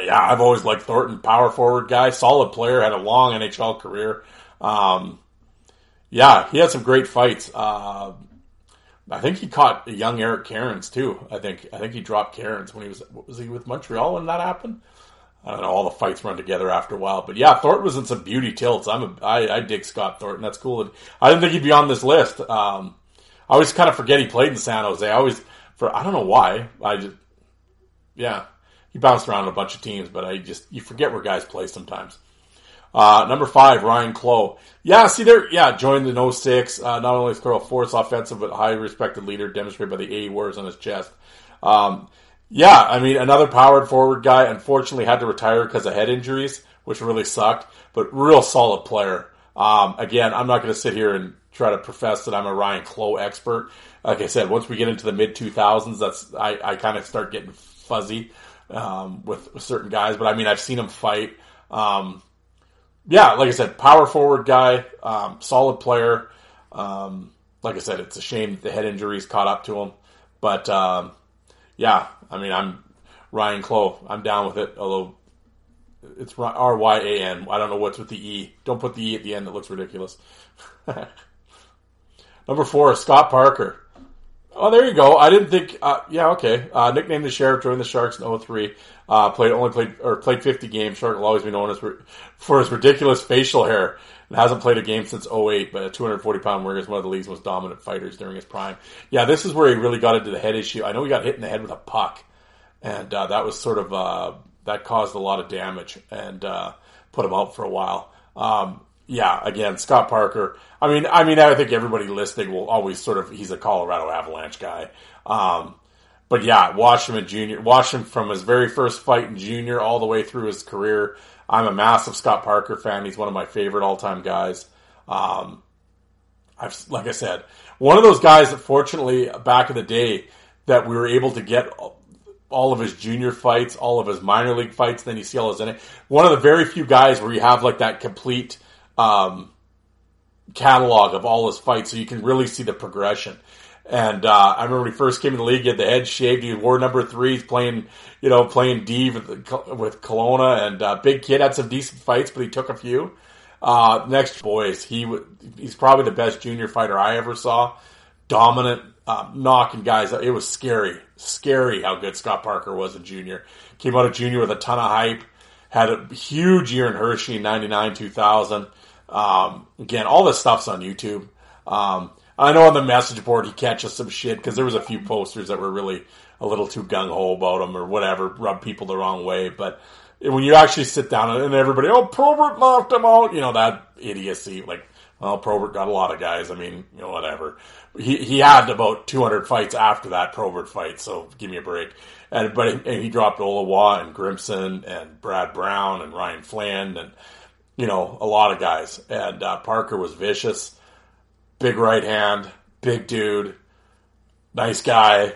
yeah, I've always liked Thornton, power forward guy, solid player, had a long NHL career. Um, yeah, he had some great fights. Uh, I think he caught young Eric Cairns too. I think I think he dropped Cairns when he was was he with Montreal when that happened. I don't know. All the fights run together after a while, but yeah, Thornton was in some beauty tilts. I'm a I, I dig Scott Thornton. That's cool. I didn't think he'd be on this list. Um, I always kind of forget he played in San Jose. I always for I don't know why. I just yeah he bounced around a bunch of teams, but I just you forget where guys play sometimes. Uh, number five, Ryan Clowe. Yeah, see there, yeah, joined in 06. Uh, not only throw a force offensive, but highly respected leader demonstrated by the A words on his chest. Um, yeah, I mean, another powered forward guy, unfortunately had to retire because of head injuries, which really sucked, but real solid player. Um, again, I'm not going to sit here and try to profess that I'm a Ryan Clowe expert. Like I said, once we get into the mid 2000s, that's I, I kind of start getting fuzzy um, with, with certain guys. But I mean, I've seen him fight. Um, yeah, like I said, power forward guy, um, solid player. Um, like I said, it's a shame that the head injuries caught up to him. But um, yeah, I mean, I'm Ryan Clowe. I'm down with it. Although it's R Y A N. I don't know what's with the E. Don't put the E at the end. It looks ridiculous. Number four, Scott Parker. Oh, there you go. I didn't think. Uh, yeah, okay. Uh, nicknamed the Sheriff, joined the Sharks in 03. Uh, played only played or played 50 games. Shark will always be known as for his ridiculous facial hair. And hasn't played a game since 08, but a 240 pound warrior is one of the league's most dominant fighters during his prime. Yeah, this is where he really got into the head issue. I know he got hit in the head with a puck, and uh, that was sort of uh, that caused a lot of damage and uh, put him out for a while. Um, yeah, again, Scott Parker. I mean, I mean, I think everybody listening will always sort of he's a Colorado Avalanche guy. Um, but yeah, watch him in junior, watch him from his very first fight in junior all the way through his career. I'm a massive Scott Parker fan. He's one of my favorite all time guys. Um, I've, like I said, one of those guys that fortunately back in the day that we were able to get all of his junior fights, all of his minor league fights, then you see all his in it. One of the very few guys where you have like that complete, um, catalog of all his fights so you can really see the progression. And uh, I remember when he first came in the league, he had the head shaved. He wore number three. He's playing, you know, playing D with, with Kelowna. And uh, big kid had some decent fights, but he took a few. Uh, next, boys, he he's probably the best junior fighter I ever saw. Dominant, uh, knocking guys. It was scary, scary how good Scott Parker was a junior. Came out of junior with a ton of hype. Had a huge year in Hershey in '99, 2000. Um, again, all this stuff's on YouTube. Um, I know on the message board he catches some shit because there was a few posters that were really a little too gung ho about him or whatever, rub people the wrong way. But when you actually sit down and everybody, oh, Probert knocked him out, you know, that idiocy. Like, well, Probert got a lot of guys. I mean, you know, whatever. He he had about 200 fights after that Probert fight, so give me a break. And but he, and he dropped Olawa and Grimson and Brad Brown and Ryan Flan and you know a lot of guys. And uh, Parker was vicious big right hand, big dude, nice guy.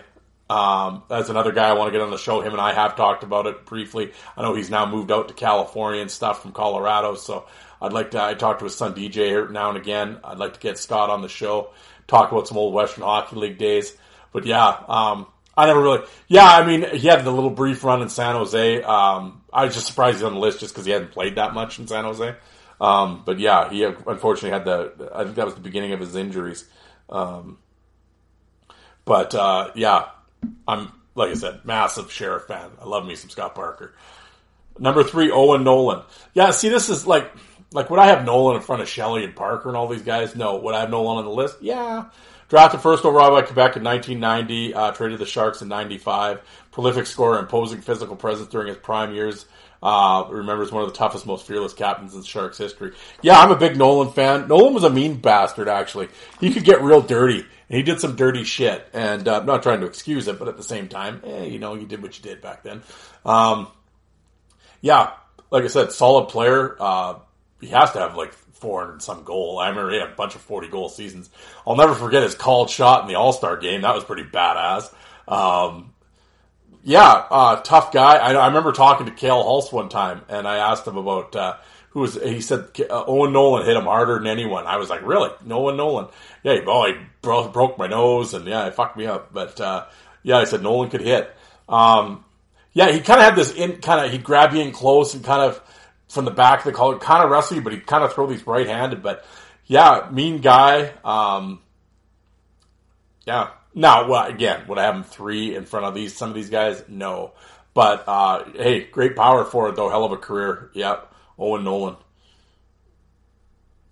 Um, that's another guy I want to get on the show. Him and I have talked about it briefly. I know he's now moved out to California and stuff from Colorado, so I'd like to. I talk to his son DJ now and again. I'd like to get Scott on the show, talk about some old Western Hockey League days. But yeah, um, I never really. Yeah, I mean, he had the little brief run in San Jose. Um, I was just surprised he's on the list just because he hadn't played that much in San Jose. Um, but yeah, he unfortunately had the. I think that was the beginning of his injuries. Um, but uh, yeah, I'm like I said, massive sheriff fan. I love me some Scott Parker. Number three, Owen Nolan. Yeah, see, this is like like would I have Nolan in front of Shelley and Parker and all these guys? No. Would I have Nolan on the list? Yeah. Drafted first overall by Quebec in 1990, uh, traded the Sharks in 95. Prolific scorer, imposing physical presence during his prime years. Uh, remembers one of the toughest, most fearless captains in Sharks history. Yeah, I'm a big Nolan fan. Nolan was a mean bastard, actually. He could get real dirty, and he did some dirty shit. And uh, I'm not trying to excuse it, but at the same time, eh, you know, you did what you did back then. Um, yeah, like I said, solid player. Uh, he has to have like 400 some goal. I remember he had a bunch of 40 goal seasons. I'll never forget his called shot in the All Star game. That was pretty badass. Um, yeah, uh, tough guy. I, I, remember talking to Cale Hulse one time, and I asked him about uh, who was. He said uh, Owen Nolan hit him harder than anyone. I was like, really, Nolan Nolan? Yeah, he, oh, he broke, broke my nose, and yeah, it fucked me up. But uh, yeah, I said Nolan could hit. Um, yeah, he kind of had this in kind of he'd grab you in close and kind of from the back of the collar, kind of you, but he'd kind of throw these right handed. But yeah, mean guy. Um, yeah, now, well, again, would I have him three in front of these some of these guys? No. But uh, hey, great power for it though, hell of a career. Yep, Owen Nolan.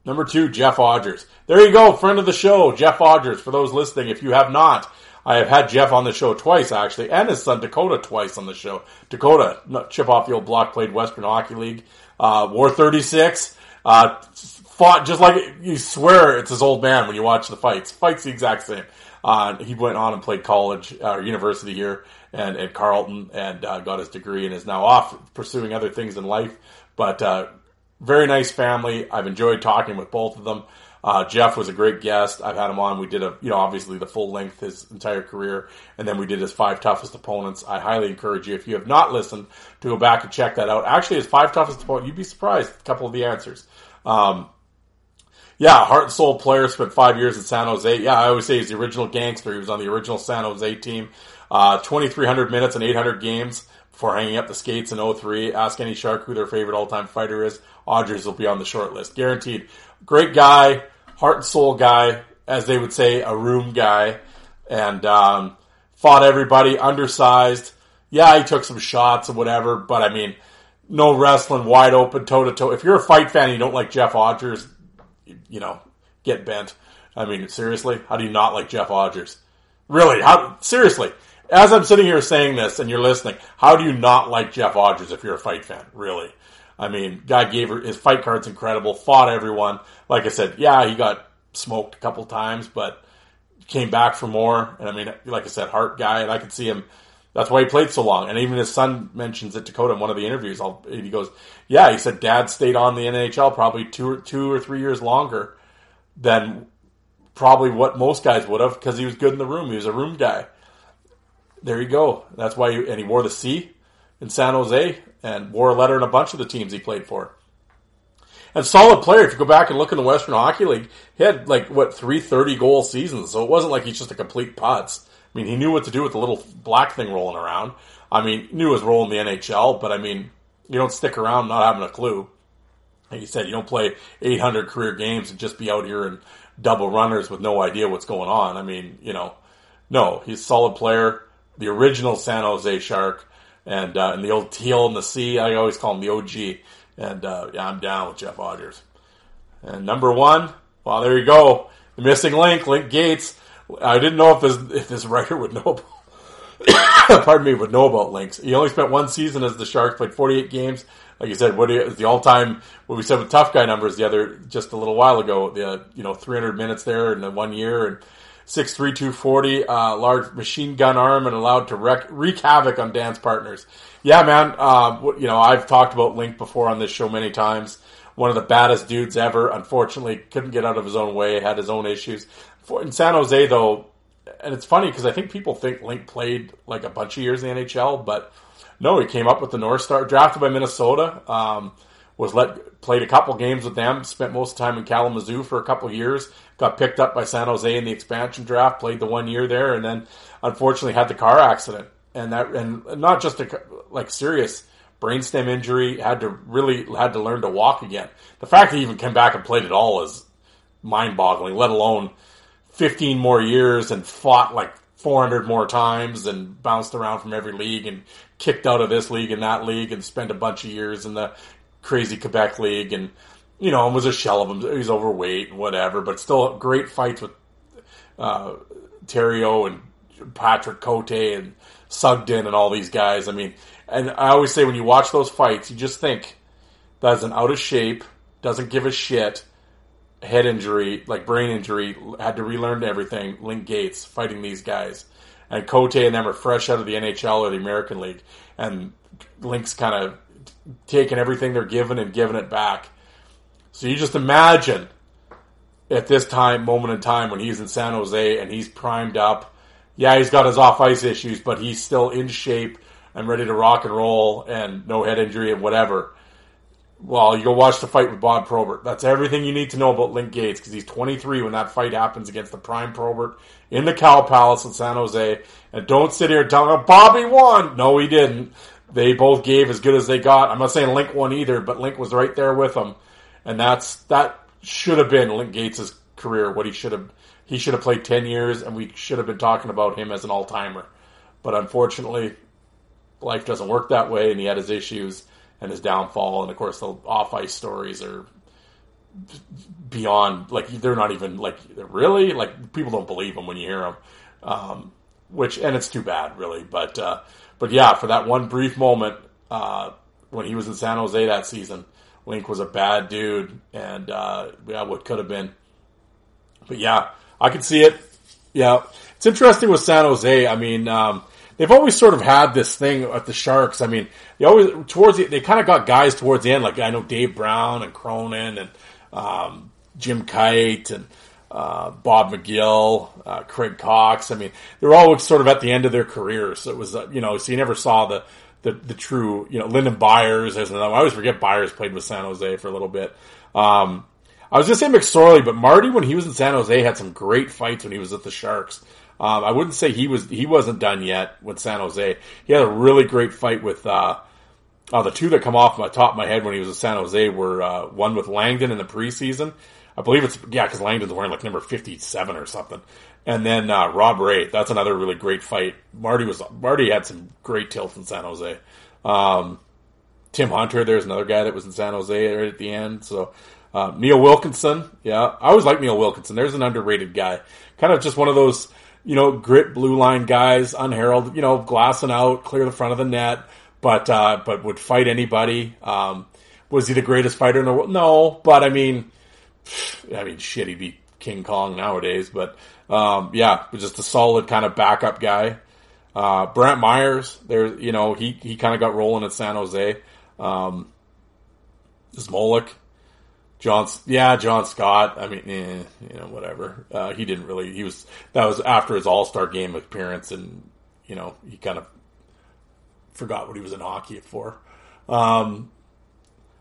Number two, Jeff Odgers. There you go, friend of the show, Jeff Odgers. For those listening, if you have not, I have had Jeff on the show twice actually, and his son Dakota twice on the show. Dakota, chip off the old block, played Western Hockey League, uh, War 36, uh, fought just like you swear it's his old man when you watch the fights. Fights the exact same. Uh, he went on and played college or uh, university here and at Carleton and uh, got his degree and is now off pursuing other things in life. But uh, very nice family. I've enjoyed talking with both of them. Uh, Jeff was a great guest. I've had him on. We did a, you know, obviously the full length his entire career, and then we did his five toughest opponents. I highly encourage you, if you have not listened, to go back and check that out. Actually, his five toughest opponents, you'd be surprised a couple of the answers. Um, yeah, heart and soul player, spent five years in San Jose. Yeah, I always say he's the original gangster. He was on the original San Jose team. Uh, 2,300 minutes and 800 games before hanging up the skates in 03. Ask any Shark who their favorite all-time fighter is. Odgers will be on the short list. Guaranteed. Great guy, heart and soul guy, as they would say, a room guy. And, um, fought everybody, undersized. Yeah, he took some shots and whatever, but I mean, no wrestling, wide open, toe to toe. If you're a fight fan and you don't like Jeff Odgers, you know, get bent. I mean, seriously, how do you not like Jeff Odgers? Really? How, seriously, as I'm sitting here saying this and you're listening, how do you not like Jeff Odgers if you're a fight fan? Really? I mean, guy gave her, his fight card's incredible, fought everyone. Like I said, yeah, he got smoked a couple times, but came back for more. And I mean, like I said, heart guy, and I could see him. That's why he played so long. And even his son mentions it, Dakota, in one of the interviews. I'll, he goes, "Yeah," he said, "Dad stayed on the NHL probably two or two or three years longer than probably what most guys would have because he was good in the room. He was a room guy. There you go. That's why, he, and he wore the C in San Jose and wore a letter in a bunch of the teams he played for. And solid player. If you go back and look in the Western Hockey League, he had like what three thirty goal seasons. So it wasn't like he's just a complete putz. I mean, he knew what to do with the little black thing rolling around. I mean, knew his role in the NHL, but I mean, you don't stick around not having a clue. Like you said, you don't play 800 career games and just be out here and double runners with no idea what's going on. I mean, you know, no, he's a solid player, the original San Jose Shark, and uh, and the old teal in the sea. I always call him the OG. And uh, yeah, I'm down with Jeff Odgers. And number one, well, there you go, the missing link, Link Gaetz. I didn't know if this if this writer would know about. pardon me, would know about Links. He only spent one season as the Sharks, played 48 games. Like you said, what is the all-time? What we said with tough guy numbers the other just a little while ago. The you know 300 minutes there in the one year and six three two forty, uh, large machine gun arm and allowed to wreak, wreak havoc on dance partners. Yeah, man. Uh, you know I've talked about Link before on this show many times. One of the baddest dudes ever. Unfortunately, couldn't get out of his own way. Had his own issues. For, in San Jose, though, and it's funny because I think people think Link played like a bunch of years in the NHL, but no, he came up with the North Star, drafted by Minnesota. Um, was let played a couple games with them. Spent most of the time in Kalamazoo for a couple years. Got picked up by San Jose in the expansion draft. Played the one year there, and then unfortunately had the car accident. And that and not just a like serious brainstem injury. Had to really had to learn to walk again. The fact that he even came back and played at all is mind boggling. Let alone 15 more years and fought like 400 more times and bounced around from every league and kicked out of this league and that league and spent a bunch of years in the crazy Quebec league and you know was a shell of him. He's overweight and whatever, but still great fights with uh, Theriault and Patrick Cote and Sugden and all these guys. I mean, and I always say when you watch those fights, you just think that's an out of shape, doesn't give a shit, head injury, like brain injury, had to relearn everything. Link Gaetz fighting these guys, and Cote and them are fresh out of the NHL or the American League, and Link's kind of taking everything they're given and giving it back. So you just imagine at this time, moment in time, when he's in San Jose and he's primed up. Yeah, he's got his off ice issues, but he's still in shape and ready to rock and roll and no head injury and whatever. Well, you go watch the fight with Bob Probert. That's everything you need to know about Link Gaetz because he's 23 when that fight happens against the prime Probert in the Cow Palace in San Jose. And don't sit here and tell me Bobby won. No, he didn't. They both gave as good as they got. I'm not saying Link won either, but Link was right there with them, and that's that should have been Link Gaetz' career. What he should have he should have played 10 years, and we should have been talking about him as an all timer. But unfortunately, life doesn't work that way, and he had his issues and his downfall. And of course, the off ice stories are beyond like they're not even like really like people don't believe them when you hear them. Um, which and it's too bad, really. But uh, but yeah, for that one brief moment uh, when he was in San Jose that season, Link was a bad dude, and uh, yeah, what could have been. But yeah, I could see it. Yeah, it's interesting with San Jose. I mean, um, they've always sort of had this thing at the Sharks. I mean, they always towards the, they kind of got guys towards the end, like I know Dave Brown and Cronin and um, Jim Kyte and uh, Bob McGill, uh, Craig Cox. I mean, they were all sort of at the end of their careers. So it was, uh, you know, so you never saw the, the, the true, you know, Lyndon Byers. There's another. I always forget Byers played with San Jose for a little bit. Um, I was just saying McSorley, but Marty, when he was in San Jose, had some great fights when he was at the Sharks. Um, I wouldn't say he was he wasn't done yet with San Jose. He had a really great fight with uh, uh, the two that come off my top of my head when he was at San Jose were uh, one with Langdon in the preseason. I believe it's yeah because Langdon's wearing like number fifty seven or something, and then uh, Rob Ray. That's another really great fight. Marty was Marty had some great tilts in San Jose. Um, Tim Hunter, there's another guy that was in San Jose right at the end. So uh, Neil Wilkinson, yeah, I always like Neil Wilkinson. There's an underrated guy, kind of just one of those you know grit blue line guys, unheralded, you know, glassing out, clear the front of the net, but uh, but would fight anybody. Um, was he the greatest fighter in the world? No, but I mean, I mean, shit, he'd be King Kong nowadays. But um, yeah, just a solid kind of backup guy. Uh, Brantt Myhres, there, you know, he he kind of got rolling at San Jose. Um, Zmolek, John, yeah, John Scott. I mean, eh, you know, whatever. Uh, he didn't really. He was that was after his All Star game appearance, and you know, he kind of forgot what he was in hockey for. Um,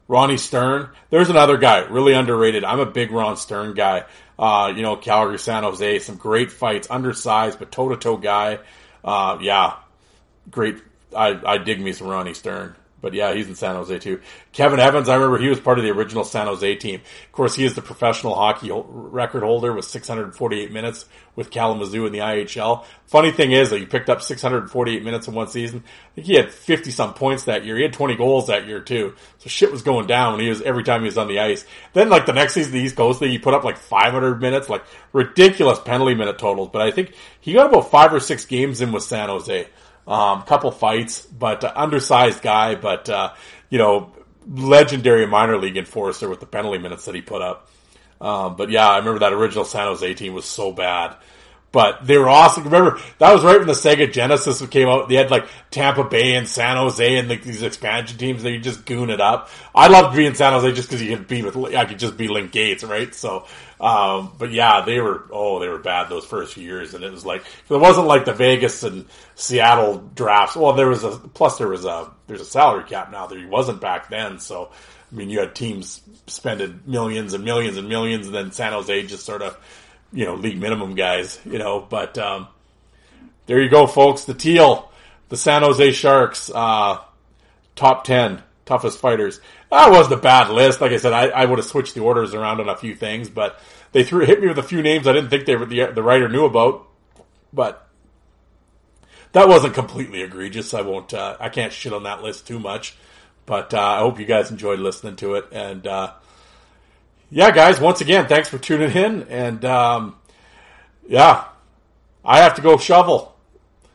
Ronnie Stern. There's another guy, really underrated. I'm a big Ron Stern guy. Uh, you know, Calgary, San Jose, some great fights, undersized but toe to toe guy. Uh, yeah, great. I, I dig me some Ronnie Stern. But yeah, he's in San Jose too. Kevin Evans, I remember he was part of the original San Jose team. Of course, he is the professional hockey record holder with 648 minutes with Kalamazoo in the IHL. Funny thing is that he picked up 648 minutes in one season. I think he had 50 some points that year. He had 20 goals that year too. So shit was going down when he was every time he was on the ice. Then like the next season, the East Coast League, he put up like 500 minutes, like ridiculous penalty minute totals. But I think he got about five or six games in with San Jose. Um, couple fights, but uh, undersized guy, but uh, you know, legendary minor league enforcer with the penalty minutes that he put up. Um, but yeah, I remember that original San Jose team was so bad. But they were awesome. Remember, that was right when the Sega Genesis came out. They had like Tampa Bay and San Jose and like these expansion teams. They just goon it up. I loved being San Jose just because you could be with, I could just be Link Gaetz, right? So, um, but yeah, they were, oh, they were bad those first few years. And it was like, it wasn't like the Vegas and Seattle drafts. Well, there was a, plus there was a, there's a salary cap now that wasn't back then. So, I mean, you had teams spending millions and millions and millions and then San Jose just sort of, you know, league minimum guys, you know, but, um, there you go, folks. The teal, the San Jose Sharks, uh, top 10 toughest fighters. That wasn't a bad list. Like I said, I, I would have switched the orders around on a few things, but they threw, hit me with a few names I didn't think they were the, the writer knew about, but that wasn't completely egregious. I won't, uh, I can't shit on that list too much, but, uh, I hope you guys enjoyed listening to it and, uh, yeah, guys, once again, thanks for tuning in. And, um, yeah, I have to go shovel.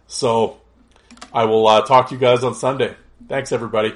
So I will uh, talk to you guys on Sunday. Thanks, everybody.